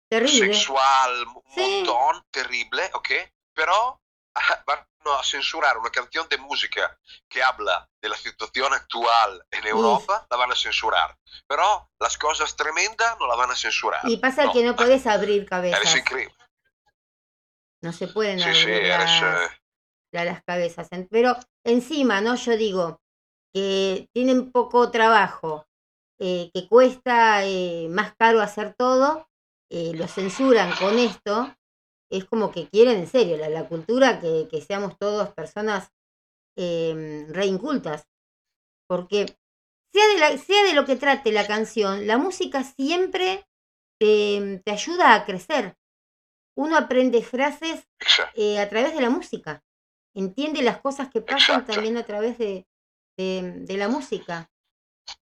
terrible. sexual, un Sí. montón, terrible, ok? Pero ah, van a censurar una canción de música que habla de la situación actual en Europa, la van a censurar. Pero las cosas tremendas no la van a censurar. Y pasa No, que no podés abrir cabezas. Eres increíble. No se pueden Sí, sí, abrir eres... las, eh, la- las cabezas. Pero encima, ¿no? Yo digo que tienen poco trabajo, eh, que cuesta eh, más caro hacer todo, eh, lo censuran con esto. Es como que quieren en serio la, la cultura que, que seamos todos personas eh, reincultas. Porque sea de, la- sea de lo que trate la canción, la música siempre te, te ayuda a crecer. Uno aprende frases eh, a través de la música. Entiende las cosas que pasan Exacto. también a través de, de, de la música.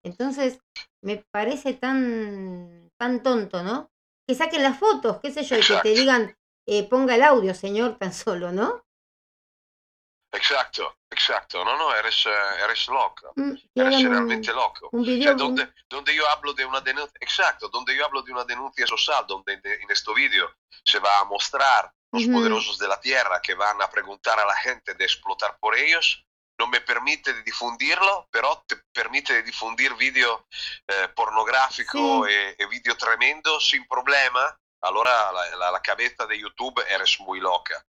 Entonces, me parece tan, tan tonto, ¿no? Que saquen las fotos, qué sé yo, y que te digan, eh, ponga el audio, señor, tan solo, ¿no? Exacto, exacto. No, no, eres, eh, eres loco. Mm, Eres un- realmente loco. un O sea, video. donde, donde yo hablo de una denuncia, exacto, donde yo hablo de una denuncia social, donde de- en este vídeo se va a mostrar los poderosos de la tierra que van a preguntar a la gente de explotar por ellos, no me permite de difundirlo, pero te permite de difundir vídeo eh, pornográfico Sí. e, e video tremendo sin problema, allora la, la- la cabeza de YouTube eres muy loca.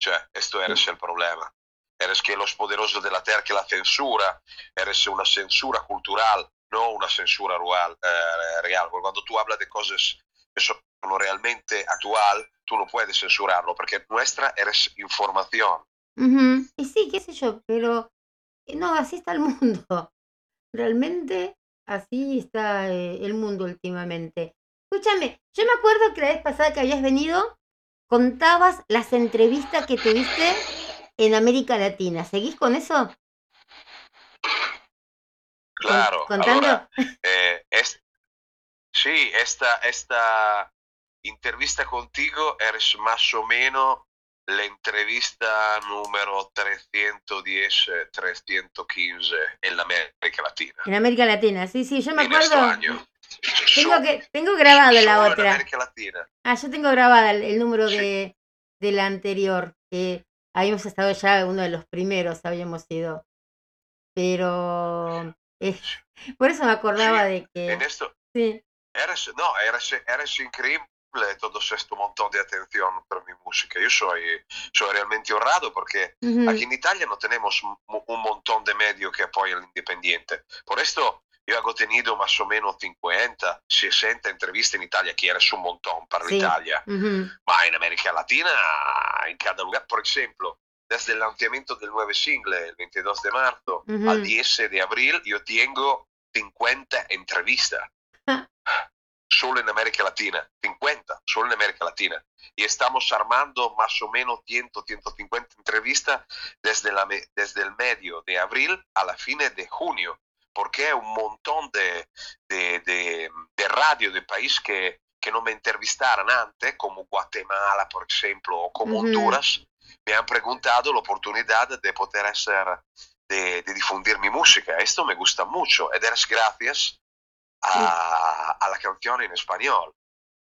Cioè, esto eres el problema. Eres que los poderosos de la tierra, que la censura, eres una censura cultural, no una censura rual, eh, real. Cuando tú hablas de cosas que son realmente actual, tú no puedes censurarlo, porque nuestra eres información. Ujú. Y sí, qué sé yo, pero eh, no, así está el mundo. Realmente así está eh, el mundo últimamente. Escúchame, yo me acuerdo que la vez pasada que habías venido, contabas las entrevistas que tuviste en América Latina. ¿Seguís con eso? Claro, contando. allora, eh, es- sí, esta, esta entrevista contigo eres más o menos la entrevista número 310, eh, 315 en la América Latina. En América Latina, sí, sí, yo me en este acuerdo. año. Tengo que, tengo grabado la en otra. Ah, yo tengo grabada el, el número Sí. de, de la anterior, que habíamos estado ya uno de los primeros, habíamos sido. Pero eh, por eso me acordaba de En que esto, sí, eres, no, eres, eres increíble todo este montón de atención por mi música. Yo soy, soy realmente honrado porque ujú, Aquí en Italia no tenemos un un montón de medios que apoyan al independiente. Por esto yo hago tenido más o menos 50, 60 entrevistas en Italia, que eres un montón para Sí. Italia. ujú, Ma en América Latina, en cada lugar, por ejemplo, desde el lanzamiento del nuevo single, el 22 de marzo, Ujú. al 10 de abril, yo tengo 50 entrevistas. Ja. Solo en América Latina, 50, solo en América Latina. Y estamos armando más o menos 100, 150 entrevistas desde, la, desde el medio de abril a la fin de junio, porque un montón de, de, de, de radio de país que, que no me entrevistaron antes, como Guatemala, por ejemplo, o como Ujú. Honduras, me han preguntado la oportunidad de poder hacer, de, difundir mi música. Esto me gusta mucho, y es gracias a, a la canción en español.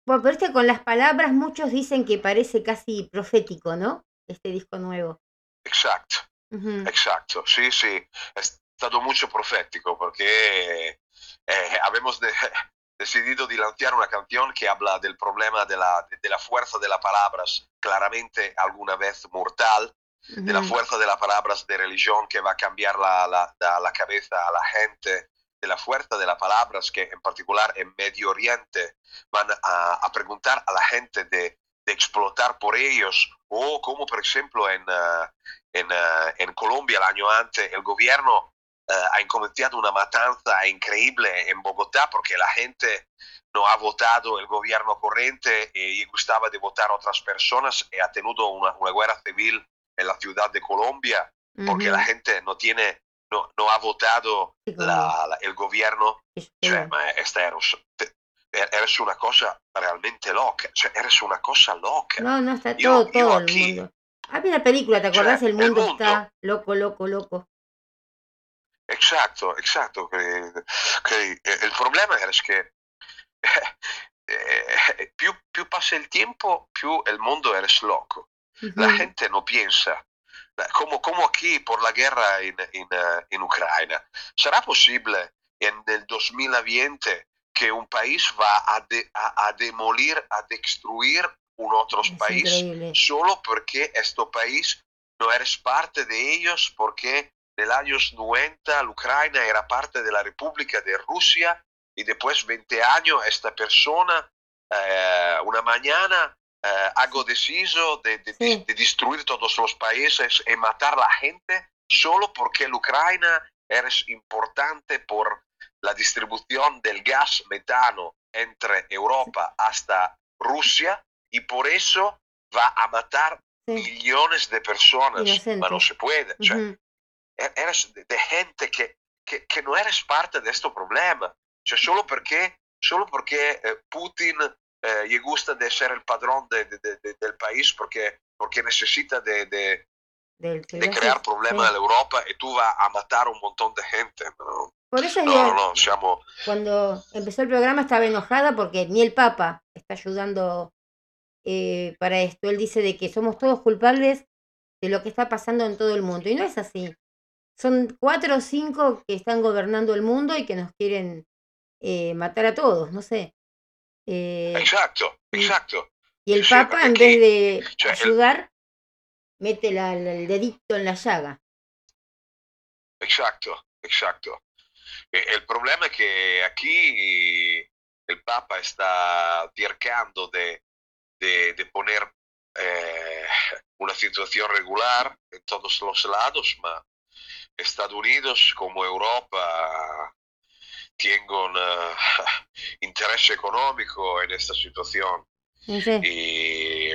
Bueno, pero este con las palabras, muchos dicen que parece casi profético, ¿no? Este disco nuevo. Exacto. Ujú, Exacto, sí, sí, es stato mucho profético porque eh, habíamos de- decidido de lanzar una canción que habla del problema de la, de la fuerza de las palabras, claramente alguna vez mortal, de la fuerza de las palabras de religión que va a cambiar la, la- la- la cabeza a la gente, de la fuerza de las palabras que en particular en Medio Oriente van a, a preguntar a la gente de, de explotar por ellos, o como por ejemplo en, eh, en, eh, en Colombia el año antes el gobierno eh, ha cometido una matanza increíble en Bogotá porque la gente no ha votado el gobierno corriente y gustaba de votar a otras personas y ha tenido una, una guerra civil en la ciudad de Colombia porque ujú, la gente no tiene no, no ha votado sí, la- la- el gobierno yo cioè, ma esta eres, te- eres una cosa realmente loca cioè, eres una cosa loca No, no, está Yo- todo, yo todo el aquí- mundo. Había una película, ¿te acordás? Cioè, el el mundo mundo. está loco, loco, loco. Exacto, exacto. que- el problema es que eh, più, più pasa el tiempo, più el mundo eres loco. La gente no piensa. Como, como aquí por la guerra en, en, eh, en Ucrania. ¿Será posible en el 2020 que un país va a, de- a, a demolir, a destruir un otro Es país increíble. solo porque este país no eres parte de ellos, porque en los años 90 la Ucrania era parte de la República de Rusia y después 20 años esta persona eh, una mañana eh, hago deciso de, de- Sí. de destruir todos los países y matar a la gente solo porque la Ucrania es importante por la distribución del gas metano entre Europa hasta Rusia y por eso va a matar Sí. millones de personas. Ma no se puede. Ujú, e- eres de, de gente que, que, que no eres parte de este problema. Cioè, solo perché, solo perché eh, Putin eh, le gusta de ser el padrón de- de- de- de- del país, porque, porque necesita de, de, creare problemi sí. all'Europa e tu va a matare un montón de gente. No, Por eso no, digo, no, cuando empezó el programa estaba enojada porque ni el Papa está ayudando eh, para esto. Él dice de que somos todos culpables de lo que está pasando en todo el mundo. Y no es así. Son cuatro o cinco que están gobernando el mundo y que nos quieren eh, matar a todos, no sé. Eh, Esatto, sí. esatto. y el sí, Papa, en vez de ayudar, mete la- la- el dedito en la llaga. Exacto, exacto. E- el problema es que aquí el Papa está cercando de, de- de poner eh, una situación regular en todos los lados, ma Estados Unidos como Europa tienen eh, interés económico en esta situación. Y, y-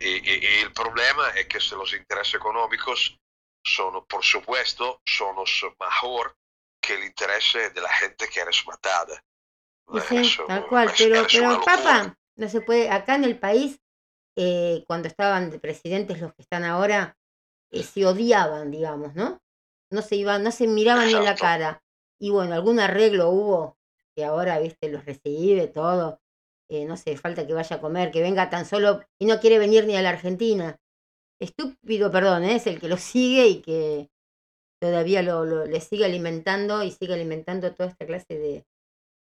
y- y el problema es que los intereses económicos son, por supuesto, son mejor que el interés de la gente que eres matada. Sí, Eso tal cual. es- Pero, pero. Papa no se puede. Acá en el país, eh, cuando estaban de presidentes los que están ahora, eh, se odiaban, digamos, ¿no? No se iban, no se miraban ni en la cara. Y bueno, algún arreglo hubo que ahora, viste, los recibe todo. Eh, no sé, falta que vaya a comer, que venga tan solo y no quiere venir ni a la Argentina. Estúpido, perdón, ¿eh? es el que lo sigue y que todavía lo, lo- le sigue alimentando y sigue alimentando toda esta clase de,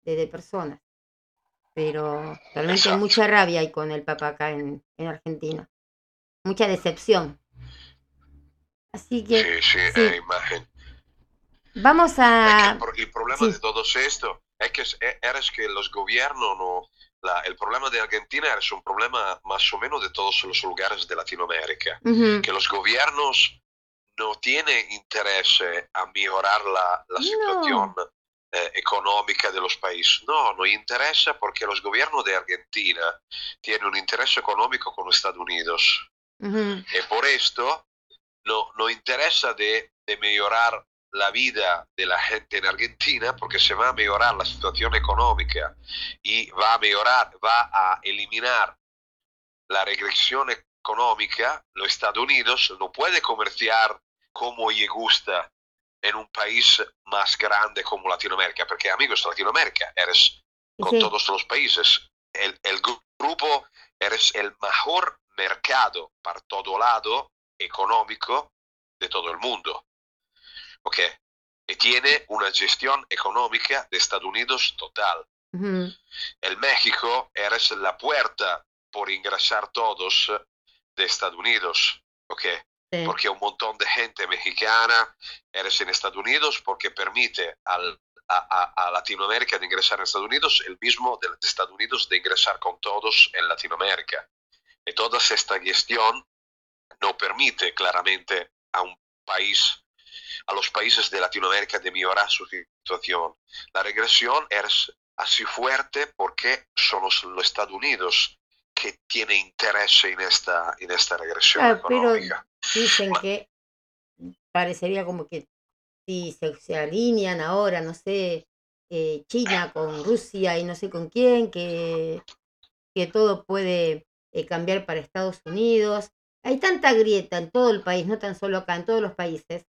de, de personas. Pero realmente hay mucha rabia hay con el Papa acá en, en Argentina. Mucha decepción. Así que Sí, sí, sí. imagen. vamos Es que a... el, pro- el problema sí. de todo esto es que e- eres que los gobiernos no... la- el problema de Argentina es un problema más o menos de todos los lugares de Latinoamérica. Ujú, que los gobiernos no tienen interés a mejorar la, la No. situación eh, económica de los países. No, no interesa porque los gobiernos de Argentina tienen un interés económico con los Estados Unidos. ujú, Y por esto no, no interesa de, de mejorar la vida de la gente en Argentina porque se va a mejorar la situación económica y va a mejorar, va a eliminar la regresión económica, los Estados Unidos no puede comerciar como le gusta en un país más grande como Latinoamérica, porque amigos, Latinoamérica eres con sí, todos los países. El, el gru- grupo eres el mejor mercado para todo lado económico de todo el mundo. ¿Ok? Y tiene una gestión económica de Estados Unidos total. ujú, El México eres la puerta por ingresar todos de Estados Unidos. ¿Ok? sí, porque un montón de gente mexicana eres en Estados Unidos porque permite al- a, a- a Latinoamérica de ingresar en Estados Unidos el mismo de Estados Unidos de ingresar con todos en Latinoamérica. Y toda esta gestión no permite claramente a un país, a los países de Latinoamérica de mejorar su situación. La regresión es así fuerte porque son los, los Estados Unidos que tienen interés en esta, en esta regresión pero económica. dicen que parecería como que si se, se alinean ahora, no sé, eh, China con Rusia y no sé con quién, que, que todo puede eh, cambiar para Estados Unidos. Hay tanta grieta en todo el país, no tan solo acá, en todos los países.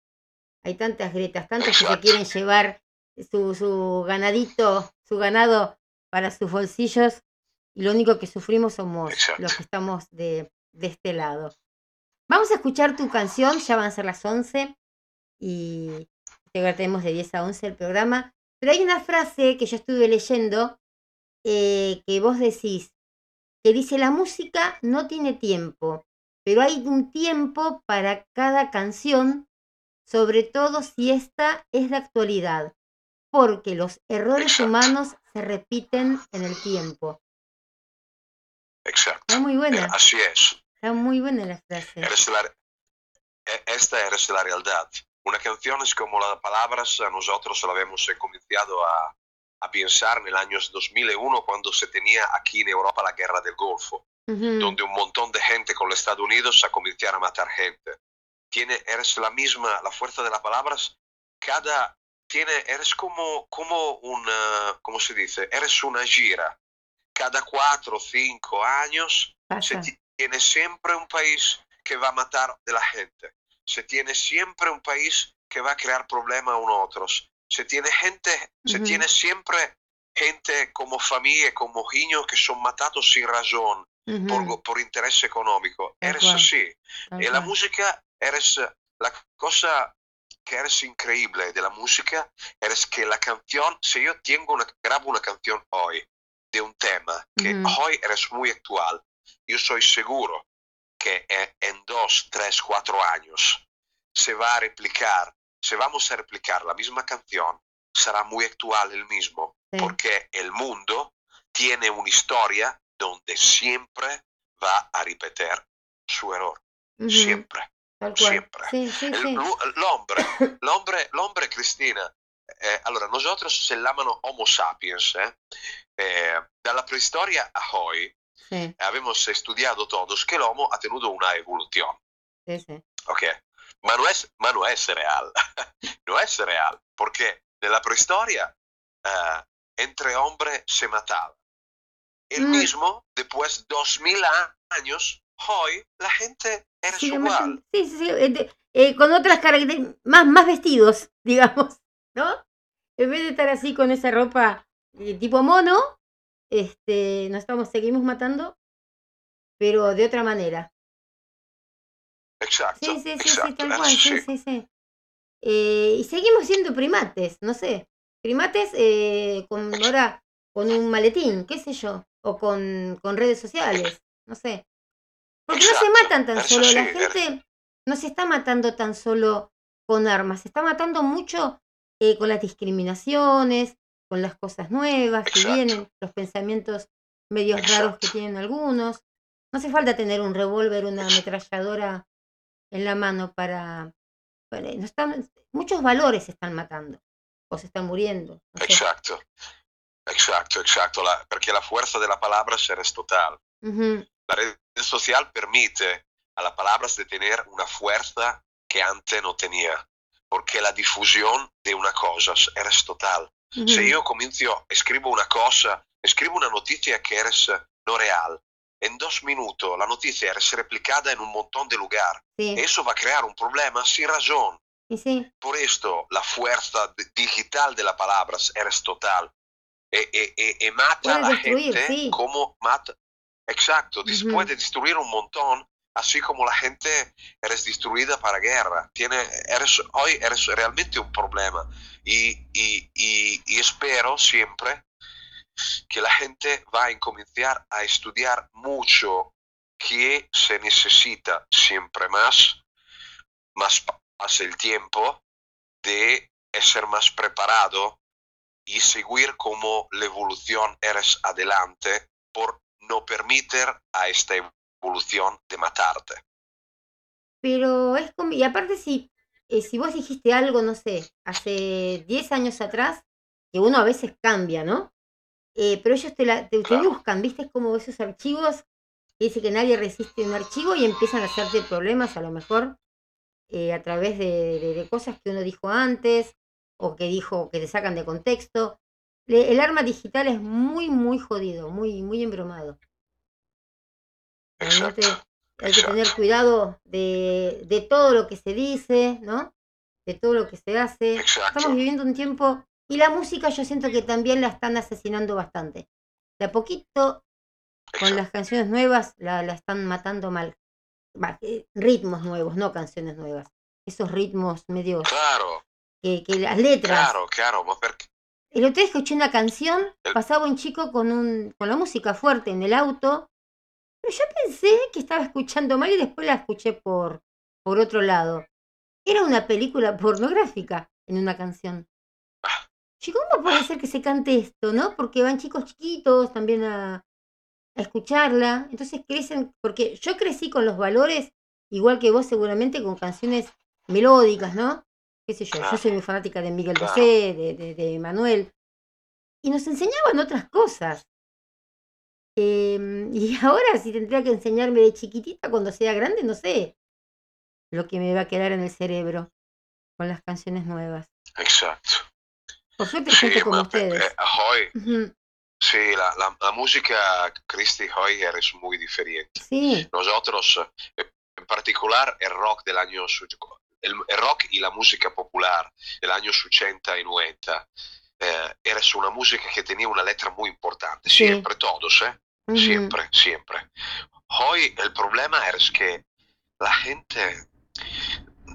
Hay tantas grietas, tantos que se quieren llevar su, su ganadito, su ganado para sus bolsillos y lo único que sufrimos somos Exacto. los que estamos de, de este lado. Vamos a escuchar tu canción, ya van a ser las 11 y ahora tenemos de 10 a 11 el programa. Pero hay una frase que yo estuve leyendo eh, que vos decís, que dice, la música no tiene tiempo, pero hay un tiempo para cada canción, sobre todo si esta es de actualidad, porque los errores humanos se repiten en el tiempo. Exacto. Está muy Eh, buena, Así es. está muy buena la frase. La- e- esta eres la realidad. Una canción es como las palabras, nosotros la habíamos comenzado a, a pensar en el año 2001 cuando se tenía aquí en Europa la guerra del Golfo, Donde un montón de gente con los Estados Unidos a comenzar a matar gente. Tiene, eres la misma, la fuerza de las palabras, cada, tiene, eres como, como una, ¿cómo se dice? Eres una gira. Cada cuatro o cinco años se pasa. tiene siempre un país que va a matar de la gente. Se tiene siempre un país que va a crear problemas a otros. Se tiene gente, se Ujú. tiene siempre gente como familia, como niños que son matados sin razón Por, por interés económico. Tal Eres cual. así. tal En la música eres eh, la cosa que eres increíble de la música, eres que la canción, si yo tengo una, grabo una canción hoy de un tema que hoy eres muy actual, yo soy seguro que en, en dos, tres, cuatro años se va a replicar, se vamos a replicar la misma canción, será muy actual el mismo, Sí. porque el mundo tiene una historia donde siempre va a repetir su error, Ujú, siempre. tal cual. siempre. Sí, sí, sí. L'ombre, l'ombre, l'ombre Cristina, eh, allora nosotros se llaman Homo sapiens, eh, eh, dalla preistoria a hoy Sí, hemos estudiado todos que el Homo ha tenido una evolución, sí, sí. ¿ok? Ma no es, ma no es real, no es real, porque en la prehistoria eh, entre hombres se mataba. El Mm. mismo, después dos mil años, hoy la gente eres Sigue igual. Sí, sí, sí. eh, eh, con otras características, más, más vestidos, digamos, ¿no? En vez de estar así con esa ropa eh, tipo mono, este, nos estamos, seguimos matando, pero de otra manera. Exacto, Sí, sí, sí, sí, exacto, tal cual, sí, sí, sí. Eh, y seguimos siendo primates, no sé. Primates eh, con ahora con un maletín, qué sé yo, o con, con redes sociales, no sé. Porque no se matan tan solo, la gente no se está matando tan solo con armas, se está matando mucho eh, con las discriminaciones, con las cosas nuevas que vienen, los pensamientos medios raros que tienen algunos. No hace falta tener un revólver, una ametralladora en la mano para... para- no están, muchos valores se están matando o se están muriendo. no sé. Exacto, exacto, exacto, la- porque la fuerza de la palabra es total. Ujú, La red social permite a las palabras de tener una fuerza que antes no tenía, porque la difusión de una cosa es total. ujú, Se yo comincio, escribo una cosa, escribo una noticia que es no real, en dos minutos la noticia es replicada en un montón de lugares. sí, Eso va a crear un problema sin razón. y sí, Por esto la fuerza di- digital de las palabras es total. E, e- e- e mata a la destruir, gente sí. como mata. Exacto, Ujú. puede destruir un montón, así como la gente eres destruida para guerra. Tiene, eres, hoy eres realmente un problema. Y, y- y- y espero siempre que la gente va a comenzar a estudiar mucho que se necesita siempre más, más pasa el tiempo de ser más preparado y seguir como la evolución eres adelante por no permitir a esta evolución de matarte. Pero es como, y aparte si, eh, si vos dijiste algo, no sé, hace 10 años atrás, que uno a veces cambia, ¿no? Eh, pero ellos te, la, te, te Claro. buscan, ¿viste? Es como esos archivos que dice que nadie resiste un archivo y empiezan a hacerte problemas a lo mejor eh, a través de, de- de cosas que uno dijo antes o que dijo que te sacan de contexto. Le- el arma digital es muy, muy jodido, muy, muy embromado. Exacto. hay que tener cuidado de, de todo lo que se dice, ¿no? De todo lo que se hace. Exacto. Estamos viviendo un tiempo y la música yo siento que también la están asesinando bastante. De a poquito, con las canciones nuevas, la, la están matando mal. Eh, ritmos nuevos, no canciones nuevas. Esos ritmos medios Claro, que, que las letras. claro, claro, ma perché El otro día escuché una canción, pasaba un chico con, un, con la música fuerte en el auto, pero yo pensé que estaba escuchando mal y después la escuché por, por otro lado. Era una película pornográfica en una canción. Yo, ¿cómo puede ser que se cante esto, no? Porque van chicos chiquitos también a, a escucharla. Entonces crecen, porque yo crecí con los valores, igual que vos seguramente, con canciones melódicas, ¿no? Qué sé yo, yo Claro. soy muy fanática de Miguel Claro. Bosé, de, de, de Manuel. Y nos enseñaban otras cosas. Em, y ahora si tendría que enseñarme de chiquitita cuando sea grande, no sé lo que me va a quedar en el cerebro con las canciones nuevas. Exacto. Por suerte Sì, gente como ustedes. eh, hoy, sì, la, la, la música, Cristi, hoy es muy diferente. Sí, Nosotros, eh, en particular el rock del año el, el rock y la música popular del año 80 y 90 eh, era una música que tenía una letra muy importante, Sí. siempre, todos, ¿eh? Ujú. Siempre, siempre. Hoy el problema es que la gente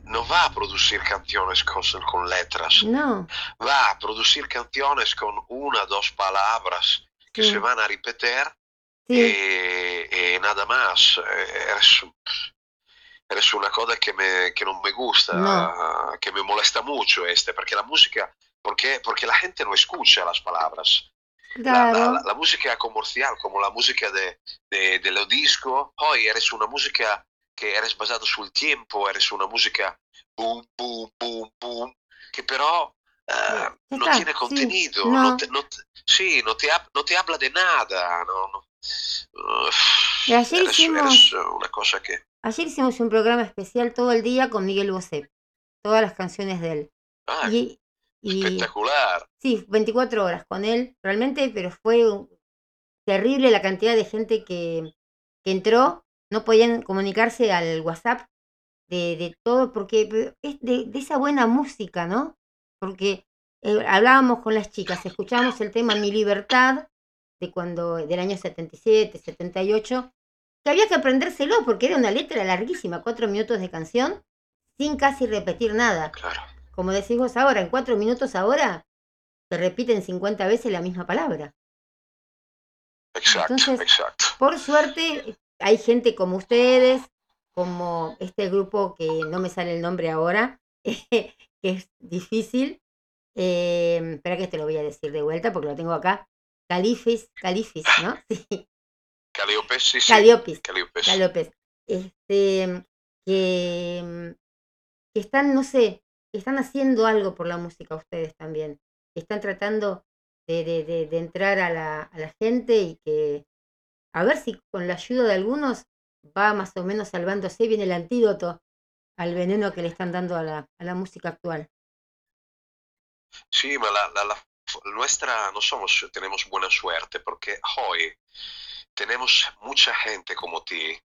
no va a producir canciones con, con letras, No, va a producir canciones con una o dos palabras que Sí. se van a repetir sí, y, y nada más. Eh, Eres, una cosa que, me, que no me gusta, No. que me molesta mucho este, porque la música, porque, porque la gente no escucha las palabras. La, claro. la- la música comercial, como la música de, de, de los discos, hoy eres una música que eres basada sul tiempo, eres una música boom, boom, boom, boom, que pero eh, Ya no tiene sí, contenido, no. no te, no te- sí, no te, no te habla de nada, no, no. Uf, Y ayer eres- hicimos- eres, uh, una cosa que... Ayer hicimos un programa especial todo el día con Miguel Bosé, todas las canciones de él. ah, Y, y espectacular. sí, 24 horas con él, realmente, pero fue terrible la cantidad de gente que, que entró, no podían comunicarse al WhatsApp de, de todo, porque pero es de, de esa buena música, ¿no? Porque eh, hablábamos con las chicas, escuchábamos el tema Mi Libertad, de cuando, del año 77, 78, que había que aprendérselo porque era una letra larguísima, cuatro minutos de canción, sin casi repetir nada. Claro. Como decís vos ahora, en cuatro minutos ahora, se repiten 50 veces la misma palabra. Exacto, Entonces- exacto. Por suerte, hay gente como ustedes, como este grupo que no me sale el nombre ahora, que es difícil. Eh, espera que te lo voy a decir de vuelta porque lo tengo acá. Califis, Califis, ¿no? Sí, Calliope, sí, sí. Caliopis. Calliope. López, este, que, que están, no sé, están haciendo algo por la música ustedes también, están tratando de, de, de, de entrar a la, a la gente y que a ver si con la ayuda de algunos va más o menos salvándose bien el antídoto al veneno que le están dando a la, a la música actual. Sí, la, la- la- nuestra, no somos, tenemos buena suerte porque hoy tenemos mucha gente como ti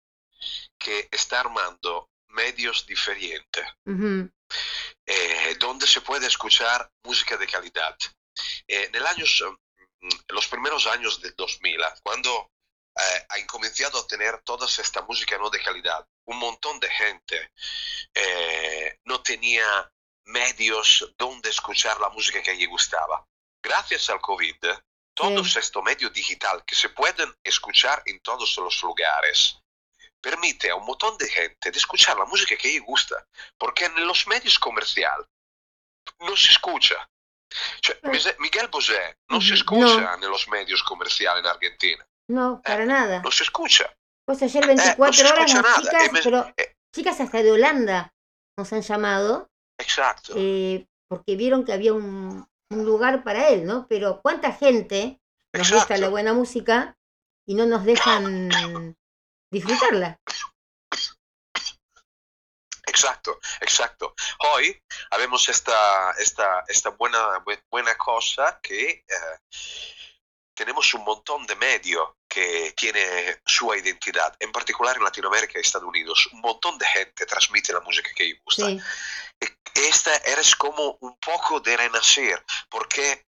que está armando medios diferentes Ujú, eh, donde se puede escuchar música de calidad. Eh, en años, mm, los primeros años del 2000, cuando eh, ha comenzado a tener toda esta música no de calidad, un montón de gente eh, no tenía medios donde escuchar la música que le gustaba. Gracias al COVID, todos estos medios digital que se pueden escuchar en todos los lugares, permite a un montón de gente de escuchar la música que le gusta, porque en los medios comerciales no se escucha. Cioè, Eh. Miguel Bosé no se escucha en los medios comerciales en Argentina, No, para nada. no se escucha. Pues ayer Eh, no 24 horas las chicas, Eh, me- pero eh, chicas hasta de Holanda nos han llamado exacto. eh, porque vieron que había un, un lugar para él, ¿no? Pero cuánta gente nos gusta la buena música y no nos dejan disfrutarla. Exacto, exacto. Hoy habemos esta, esta, esta buena, bu- buena cosa que eh, tenemos un montón de medios que tiene su identidad, en particular en Latinoamérica y Estados Unidos. Un montón de gente transmite la música que gusta. Sí, esta eres como un poco de renacer, porque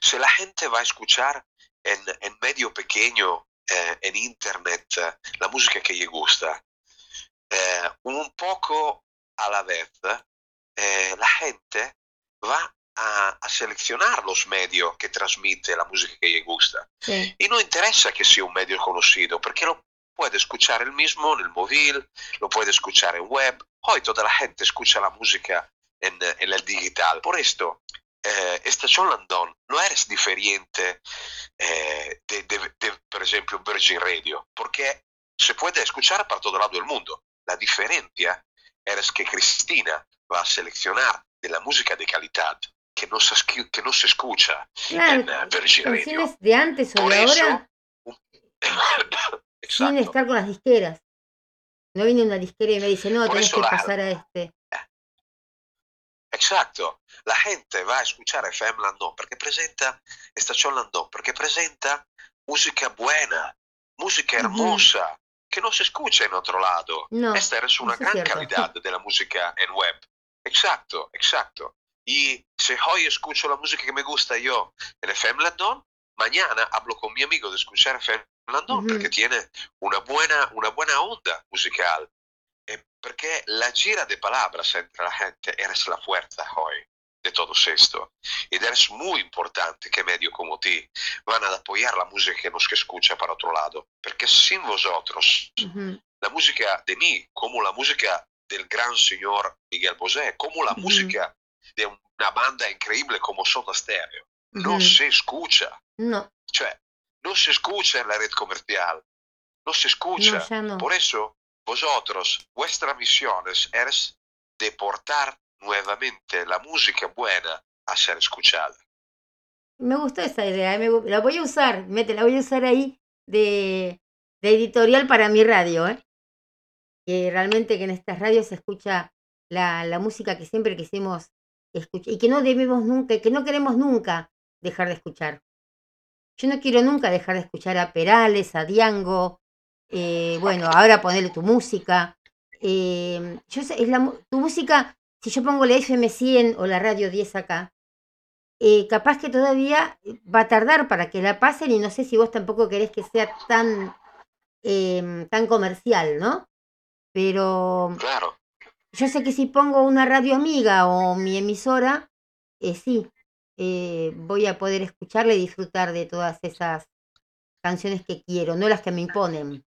si la gente va a escuchar en, en medio pequeño, eh, en internet, eh, la música que le gusta, eh, un poco a la vez, eh, la gente va a, a seleccionar los medios que transmite la música que le gusta. sí, Y no interesa que sea un medio conocido, porque lo puede escuchar él mismo en el móvil, lo puede escuchar en web. Hoy toda la gente escucha la música en, eh, en el digital. Por esto, eh, Estación Landon no eres diferente eh, de, de- de, por ejemplo, Virgin Radio, porque se puede escuchar para todo lado del mundo. La diferencia es que Cristina va a seleccionar de la música de calidad que no se, que no se escucha claro, en eh, Virgin Radio. de antes o Por de eso, ahora sin Exacto. estar con las disqueras. No viene una disquera y me dice, no, eso que la- pasar a este. Exacto, la gente va a escuchar FM Landon perché presenta Estación Landon, perché presenta música buena, música hermosa, que no se escucha en otro lado. No, Esta es una gran cierto. calidad de la música en web. Exacto, exacto. Y si hoy escucho la música que me gusta yo en FM Landon, mañana hablo con mi amigo de escuchar FM Landon Ujú. porque tiene una buena, una buena onda musical. Eh, porque la gira de palabras entre la gente eres la fuerza hoy de todo esto. Y es muy importante que medios como ti van a apoyar la música que nos escucha para otro lado. Porque sin vosotros, la música de mí, como la música del gran señor Miguel Bosé, como la música de una banda increíble como Soda Stereo, no se escucha. No, Cioè, no se escucha en la red comercial. No se escucha. no, ya no. Por eso, vosotros, vuestra misión es, de portar nuevamente la música buena a ser escuchada. Me gustó esa idea, eh, me la voy a usar, mete, la voy a usar ahí de, de editorial para mi radio, ¿eh? Que realmente que en estas radios se escucha la, la música que siempre quisimos escuchar y que no debemos nunca, que no queremos nunca dejar de escuchar. Yo no quiero nunca dejar de escuchar a Perales, a Diango, eh, bueno, ahora ponerle tu música. eh, yo sé, es la, tu música, si yo pongo la FM 100 o la radio 10 acá, eh, capaz que todavía va a tardar para que la pasen y no sé si vos tampoco querés que sea tan, em, tan comercial, ¿no? Pero Claro. yo sé que si pongo una radio amiga o mi emisora, eh, sí, eh, voy a poder escucharla y disfrutar de todas esas canciones que quiero, no las que me imponen.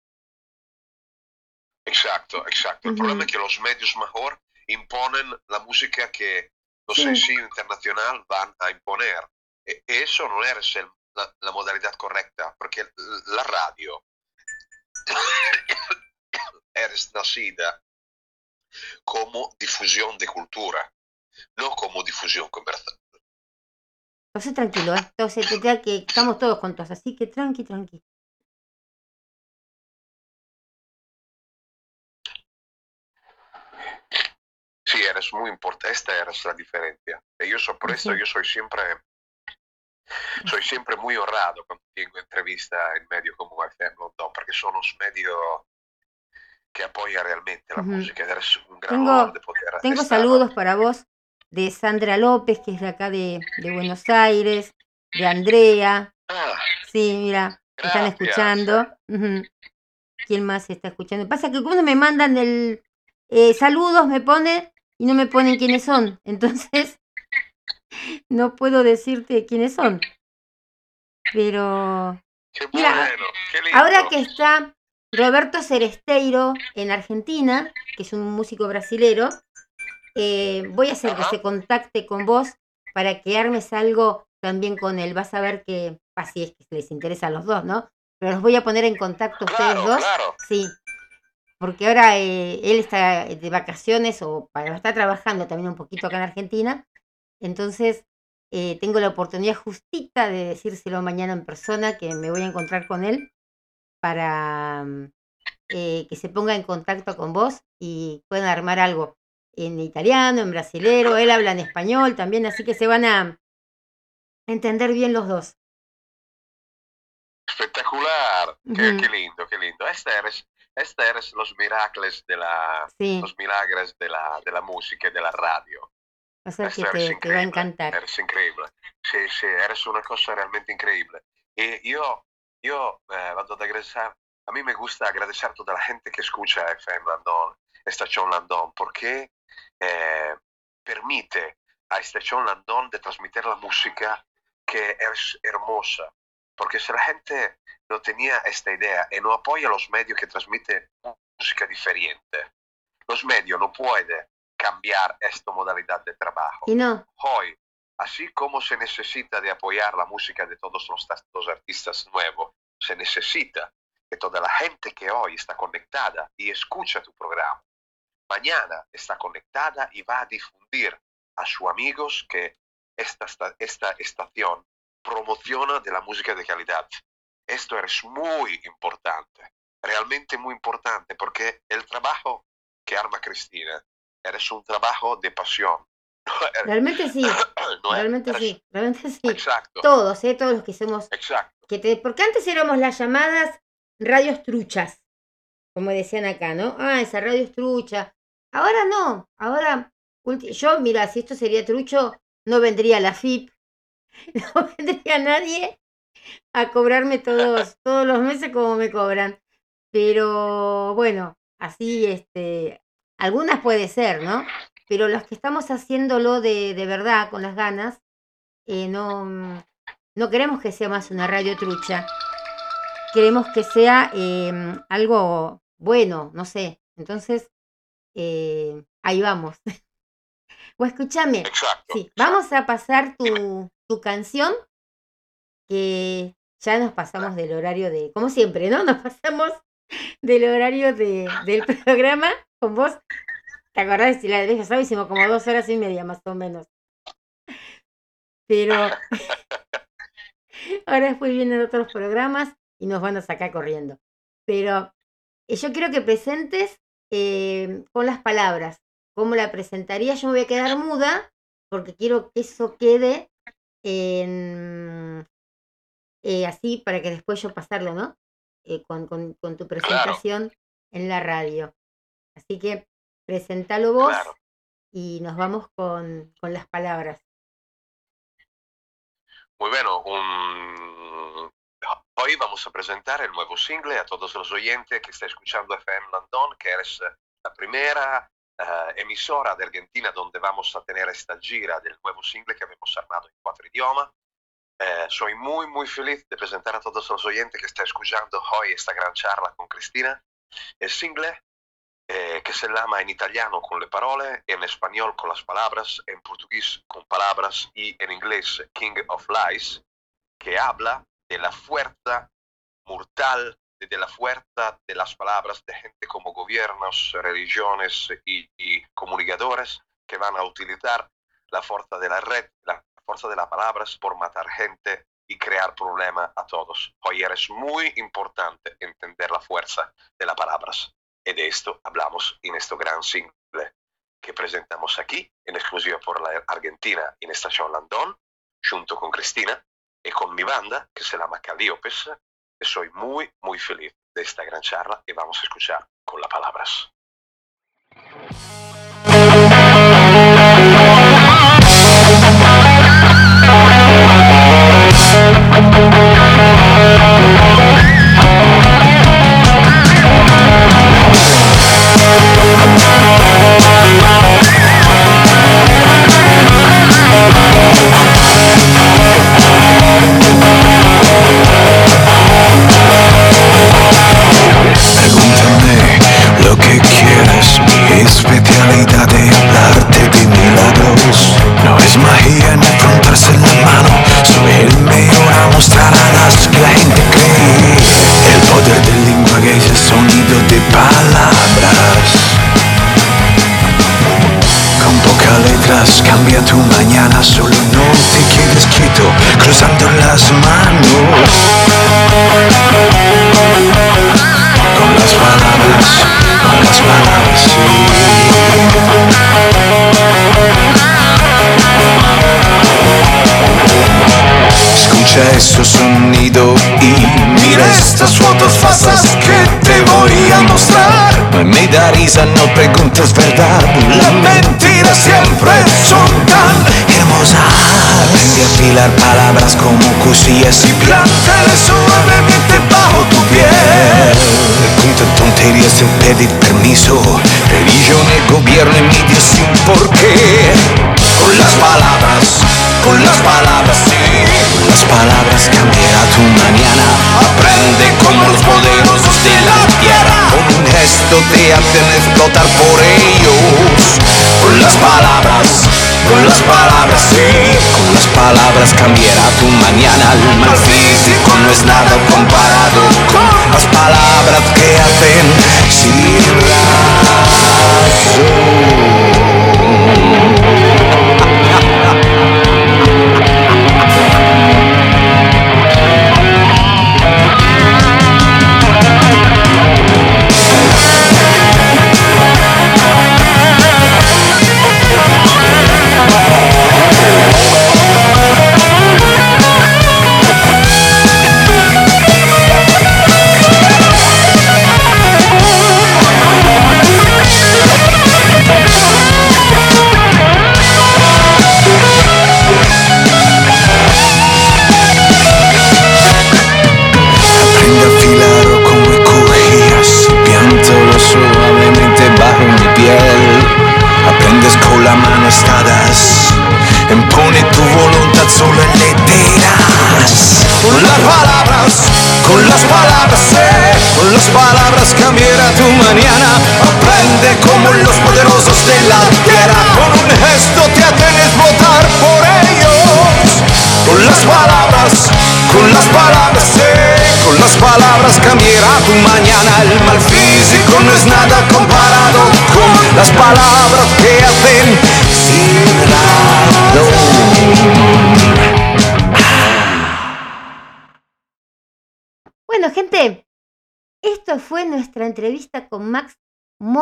Exacto, exacto. El Ujú. problema es que los medios mejor imponen la música que los Sí. sencillos internacional van a imponer. E- eso no es el- la, la modalidad correcta, porque la radio es nacida como difusión de cultura, no como difusión comercial. Entonces tranquilo, ¿eh? Entonces que estamos todos juntos, así que tranqui, tranqui. Sí, eres muy importante. Esta es la diferencia. Y yo por eso Ujú. yo soy siempre, soy siempre muy honrado cuando tengo entrevista en medios como FM London, porque son los medios que apoyan realmente la Ujú. música. Eres un gran Tengo- honor de poder Tengo estar- saludos para vos de Sandra López, que es de acá de, de Buenos Aires, de Andrea. Ah, Sí, mira, están escuchando. ¿Quién más está escuchando? Pasa que cuando me mandan el eh, saludos, me ponen y no me ponen quiénes son. Entonces, no puedo decirte quiénes son. Pero qué Mira, bueno, qué lindo. Ahora que está Roberto Ceresteiro en Argentina, que es un músico brasilero, eh, voy a hacer que se contacte con vos para que armes algo también con él. Vas a ver que, así es que les interesa a los dos, ¿no? Pero los voy a poner en contacto a ustedes Claro, dos. claro. Sí, porque ahora eh, él está de vacaciones o para, está trabajando también un poquito acá en Argentina. Entonces, eh, tengo la oportunidad justita de decírselo mañana en persona, que me voy a encontrar con él para mm, eh, que se ponga en contacto con vos y puedan armar algo en italiano, en brasilero, él habla en español también, así que se van a entender bien los dos. Espectacular. Qué, Ujú. qué lindo, qué lindo. Esta eres, esta eres los milagros de la, Sí, los milagros de la, de la música y de la radio. va a ser que te, te va a encantar. Eres increíble. Sí, sí, eres una cosa realmente increíble. Y yo, yo eh, vado ad agradecer, a mí me gusta agradecer a toda la gente que escucha FM Landon, Estación Landon, porque eh, permite a Estación Landon de transmitir la música que es hermosa. Porque si la gente no tenía esta idea y no apoya los medios que transmiten música diferente, los medios no pueden cambiar esta modalidad de trabajo Y no, hoy, así como se necesita de apoyar la música de todos los, los artistas nuevos, se necesita que toda la gente que hoy está conectada y escucha tu programa, mañana está conectada y va a difundir a sus amigos que esta, esta, esta estación promociona de la música de calidad. Esto es muy importante, realmente muy importante, porque el trabajo que arma Cristina es un trabajo de pasión. realmente sí, No realmente eres- sí, realmente sí. Exacto, Todos, ¿eh? Todos los que somos exacto. que te, porque antes éramos las llamadas radios truchas. como decían acá, ¿no? Ah, esa radio es trucha. Ahora no, ahora, yo, mira, si esto sería trucho, no vendría la FIP, no vendría nadie a cobrarme todos, todos los meses como me cobran. Pero bueno, así, este, algunas puede ser, ¿no? Pero los que estamos haciéndolo de, de verdad, con las ganas, eh, no, mm, no queremos que sea más una radio trucha. Queremos que sea em, algo bueno, no sé. Entonces, eh, ahí vamos. o escúchame, Exacto. sí, vamos a pasar tu, tu canción, que ya nos pasamos del horario de, como siempre, ¿no? Nos pasamos del horario de, del programa con vos. ¿Te acordás? Si la de sábado hicimos como dos horas y media más o menos. Pero ahora después vienen otros programas y nos van a sacar corriendo. Pero eh, yo quiero que presentes eh, con las palabras. ¿Cómo la presentaría? Yo me voy a quedar muda porque quiero que eso quede en, eh, así para que después yo pasarlo, ¿no? Eh, con, con- con tu presentación en la radio. Así que presentalo vos Claro. y nos vamos con, con las palabras. Muy bueno, un- hoy vamos a presentar el nuevo single a todos los oyentes que está escuchando FM Landon, que es eh, la primera eh, emisora de Argentina donde vamos a tener esta gira del nuevo single que hemos armado en cuatro idiomas. Eh, soy muy, muy feliz de presentar a todos los oyentes que están escuchando hoy esta gran charla con Cristina. El single eh, que se llama en italiano con le parole, en español con las palabras, en portugués con palabras y en inglés King of Lies, que habla de la fuerza mortal, de, de la fuerza de las palabras de gente como gobiernos, religiones y, y comunicadores que van a utilizar la fuerza de la red, la fuerza de las palabras por matar gente y crear problemas a todos. Hoy es muy importante entender la fuerza de las palabras. Y de esto hablamos en este gran single que presentamos aquí, en exclusiva por la Argentina, en Estación Landón, junto con Cristina y con mi banda, que se llama Calliope. Y soy muy, muy feliz de esta gran charla y vamos a escuchar con las palabras. Quieres, mi especialidad es hablarte de milagros. No es magia ni afrontarse la mano, soy el mejor a mostrar a las que la gente cree. El poder del lenguaje es el sonido de palabras. Con pocas letras cambia tu mañana, solo no te quedes quieto, cruzando las manos. Con las palabras, con las palabras, sí. Escucha este sonido y mira estas fotos falsas que te voy a mostrar. Me da risa, no preguntes verdad. Las mentiras siempre son tan hermosas. Aprende a afilar palabras como cosillas y plántalas suavemente bajo tu piel. Pregunta tonterías sin pedir permiso. Religión, el gobierno y medios sin por qué. Con las palabras, con las palabras, sí. Con las palabras cambiará tu mañana. Aprende como los poderosos de la tierra. Un gesto te hacen explotar por ellos. Con las palabras, con las palabras, sí. Con las palabras cambiará tu mañana. El mal físico no es nada comparado con las palabras que hacen sin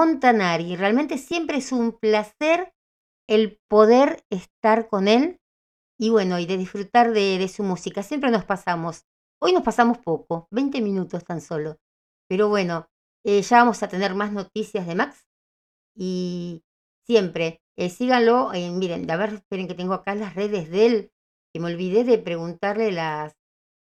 Montanari. Realmente siempre es un placer el poder estar con él y bueno, y de disfrutar de, su música. Siempre nos pasamos. Hoy nos pasamos poco, 20 minutos tan solo. Pero bueno, eh, ya vamos a tener más noticias de Max. Y siempre, eh, síganlo. Eh, miren, a ver, esperen que tengo acá las redes de él. Que me olvidé de preguntarle las,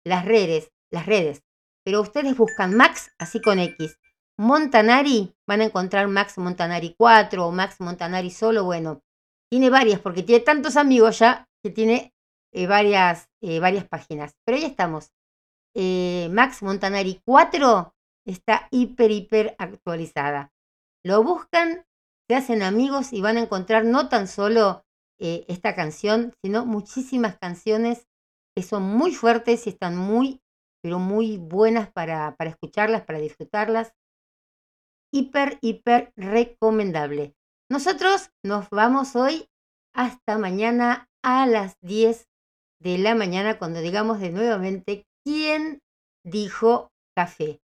las redes, las redes. Pero ustedes buscan Max, así con X. Montanari, van a encontrar Max Montanari 4 o Max Montanari solo. Bueno, tiene varias porque tiene tantos amigos ya que tiene eh, varias, varias páginas. Pero ya estamos. Max Montanari 4 está hiper, hiper actualizada. Lo buscan, se hacen amigos y van a encontrar no tan solo eh, esta canción, sino muchísimas canciones que son muy fuertes y están muy, pero muy buenas para, para escucharlas, para disfrutarlas. Hiper, hiper recomendable. Nosotros nos vamos hoy hasta mañana a las 10 de la mañana cuando digamos de nuevamente quién dijo café.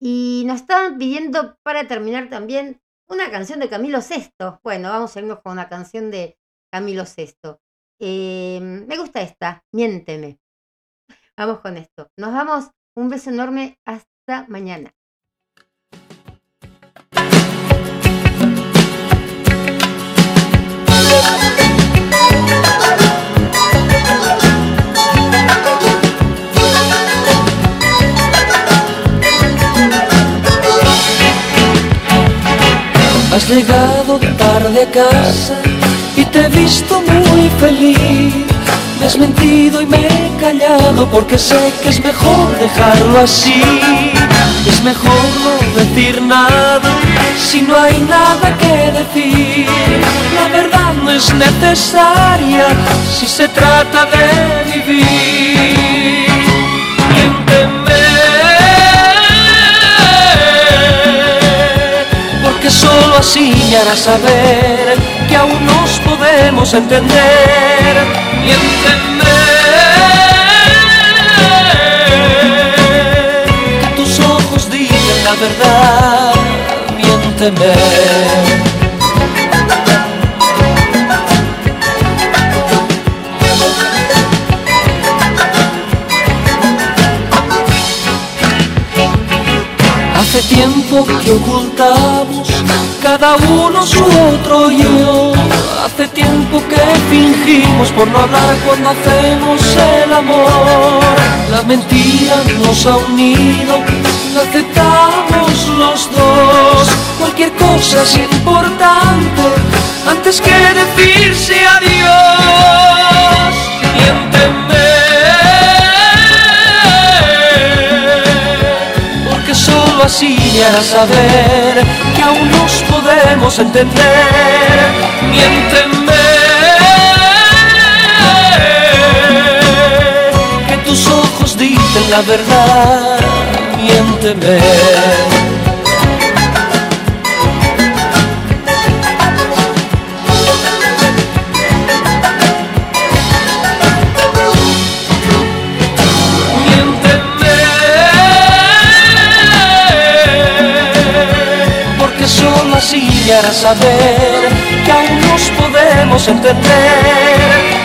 Y nos estaban pidiendo para terminar también una canción de Camilo Sesto. Bueno, vamos a irnos con una canción de Camilo Sesto. Eh, me gusta esta, Miénteme. Vamos con esto. Nos vamos. Un beso enorme. Hasta mañana. Has llegado tarde a casa y te he visto muy feliz. Me has mentido y me he callado porque sé que es mejor dejarlo así. Es mejor no decir nada si no hay nada que decir. La verdad no es necesaria si se trata de vivir. Solo así me hará saber que aún nos podemos entender. Miénteme, que tus ojos digan la verdad. Miénteme. Hace tiempo que ocultamos cada uno su otro yo. Hace tiempo que fingimos por no hablar cuando hacemos el amor. La mentira nos ha unido, la aceptamos los dos. Cualquier cosa es importante antes que decirse adiós. Miénteme hará saber que aún nos podemos entender. Miénteme, que tus ojos dicen la verdad. Miénteme. Hará saber que aún nos podemos entender.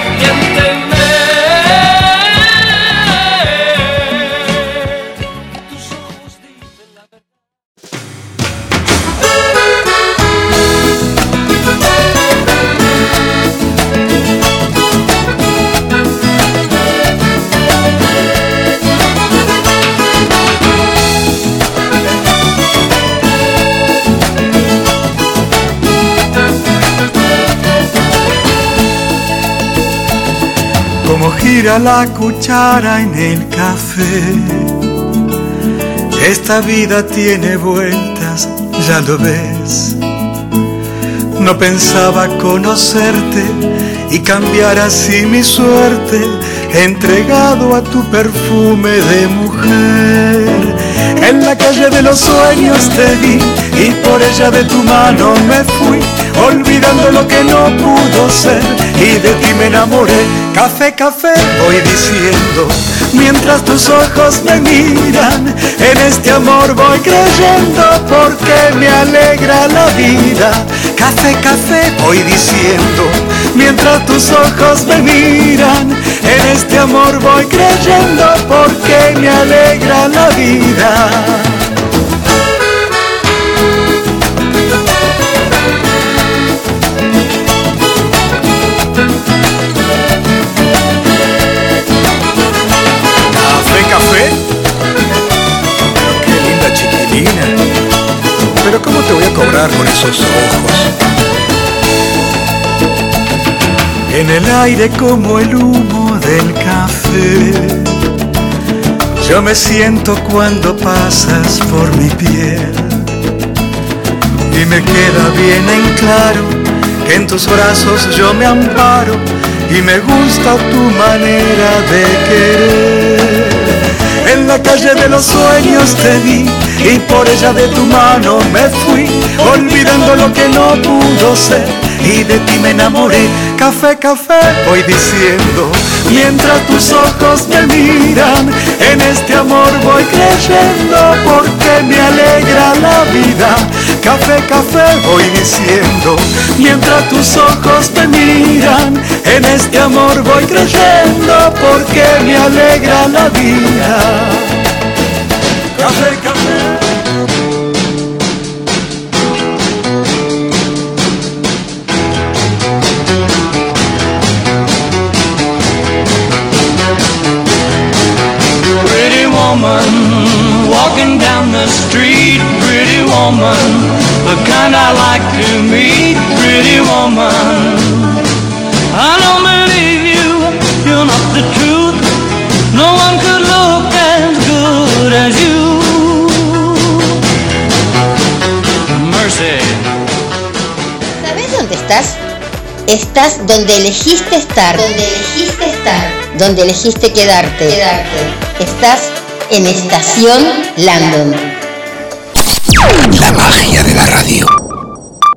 Gira la cuchara en el café Esta vida tiene vueltas, ya lo ves. No pensaba conocerte y cambiar así mi suerte, entregado a tu perfume de mujer. En la calle de los sueños te vi y por ella de tu mano me fui, olvidando lo que no pudo ser y de ti me enamoré. Café, café, voy diciendo, mientras tus ojos me miran, en este amor voy creyendo porque me alegra la vida. Café, café, voy diciendo, mientras tus ojos me miran, en este amor voy creyendo porque me alegra la vida. Café, café. Qué linda chiquilina. Pero ¿cómo te voy a cobrar con esos ojos? En el aire como el humo del café. Yo me siento cuando pasas por mi piel. Y me queda bien en claro que en tus brazos yo me amparo y me gusta tu manera de querer. En la calle de los sueños te vi y por ella de tu mano me fui, olvidando lo que no pudo ser y de ti me enamoré. Café, café, voy diciendo, mientras tus ojos me miran, en este amor voy creyendo porque me alegra la vida. Café, café, voy diciendo, mientras tus ojos me miran, en este amor voy creyendo porque me alegra la vida. Café, café. Woman, the kind I like to meet, pretty woman. I don't believe you, you're not the truth. No one could look as good as you. Mercy. ¿Sabes dónde estás? Estás donde elegiste estar. Donde elegiste estar. Donde elegiste quedarte. Quedarte. Estás en Estación Landon. La magia de la radio.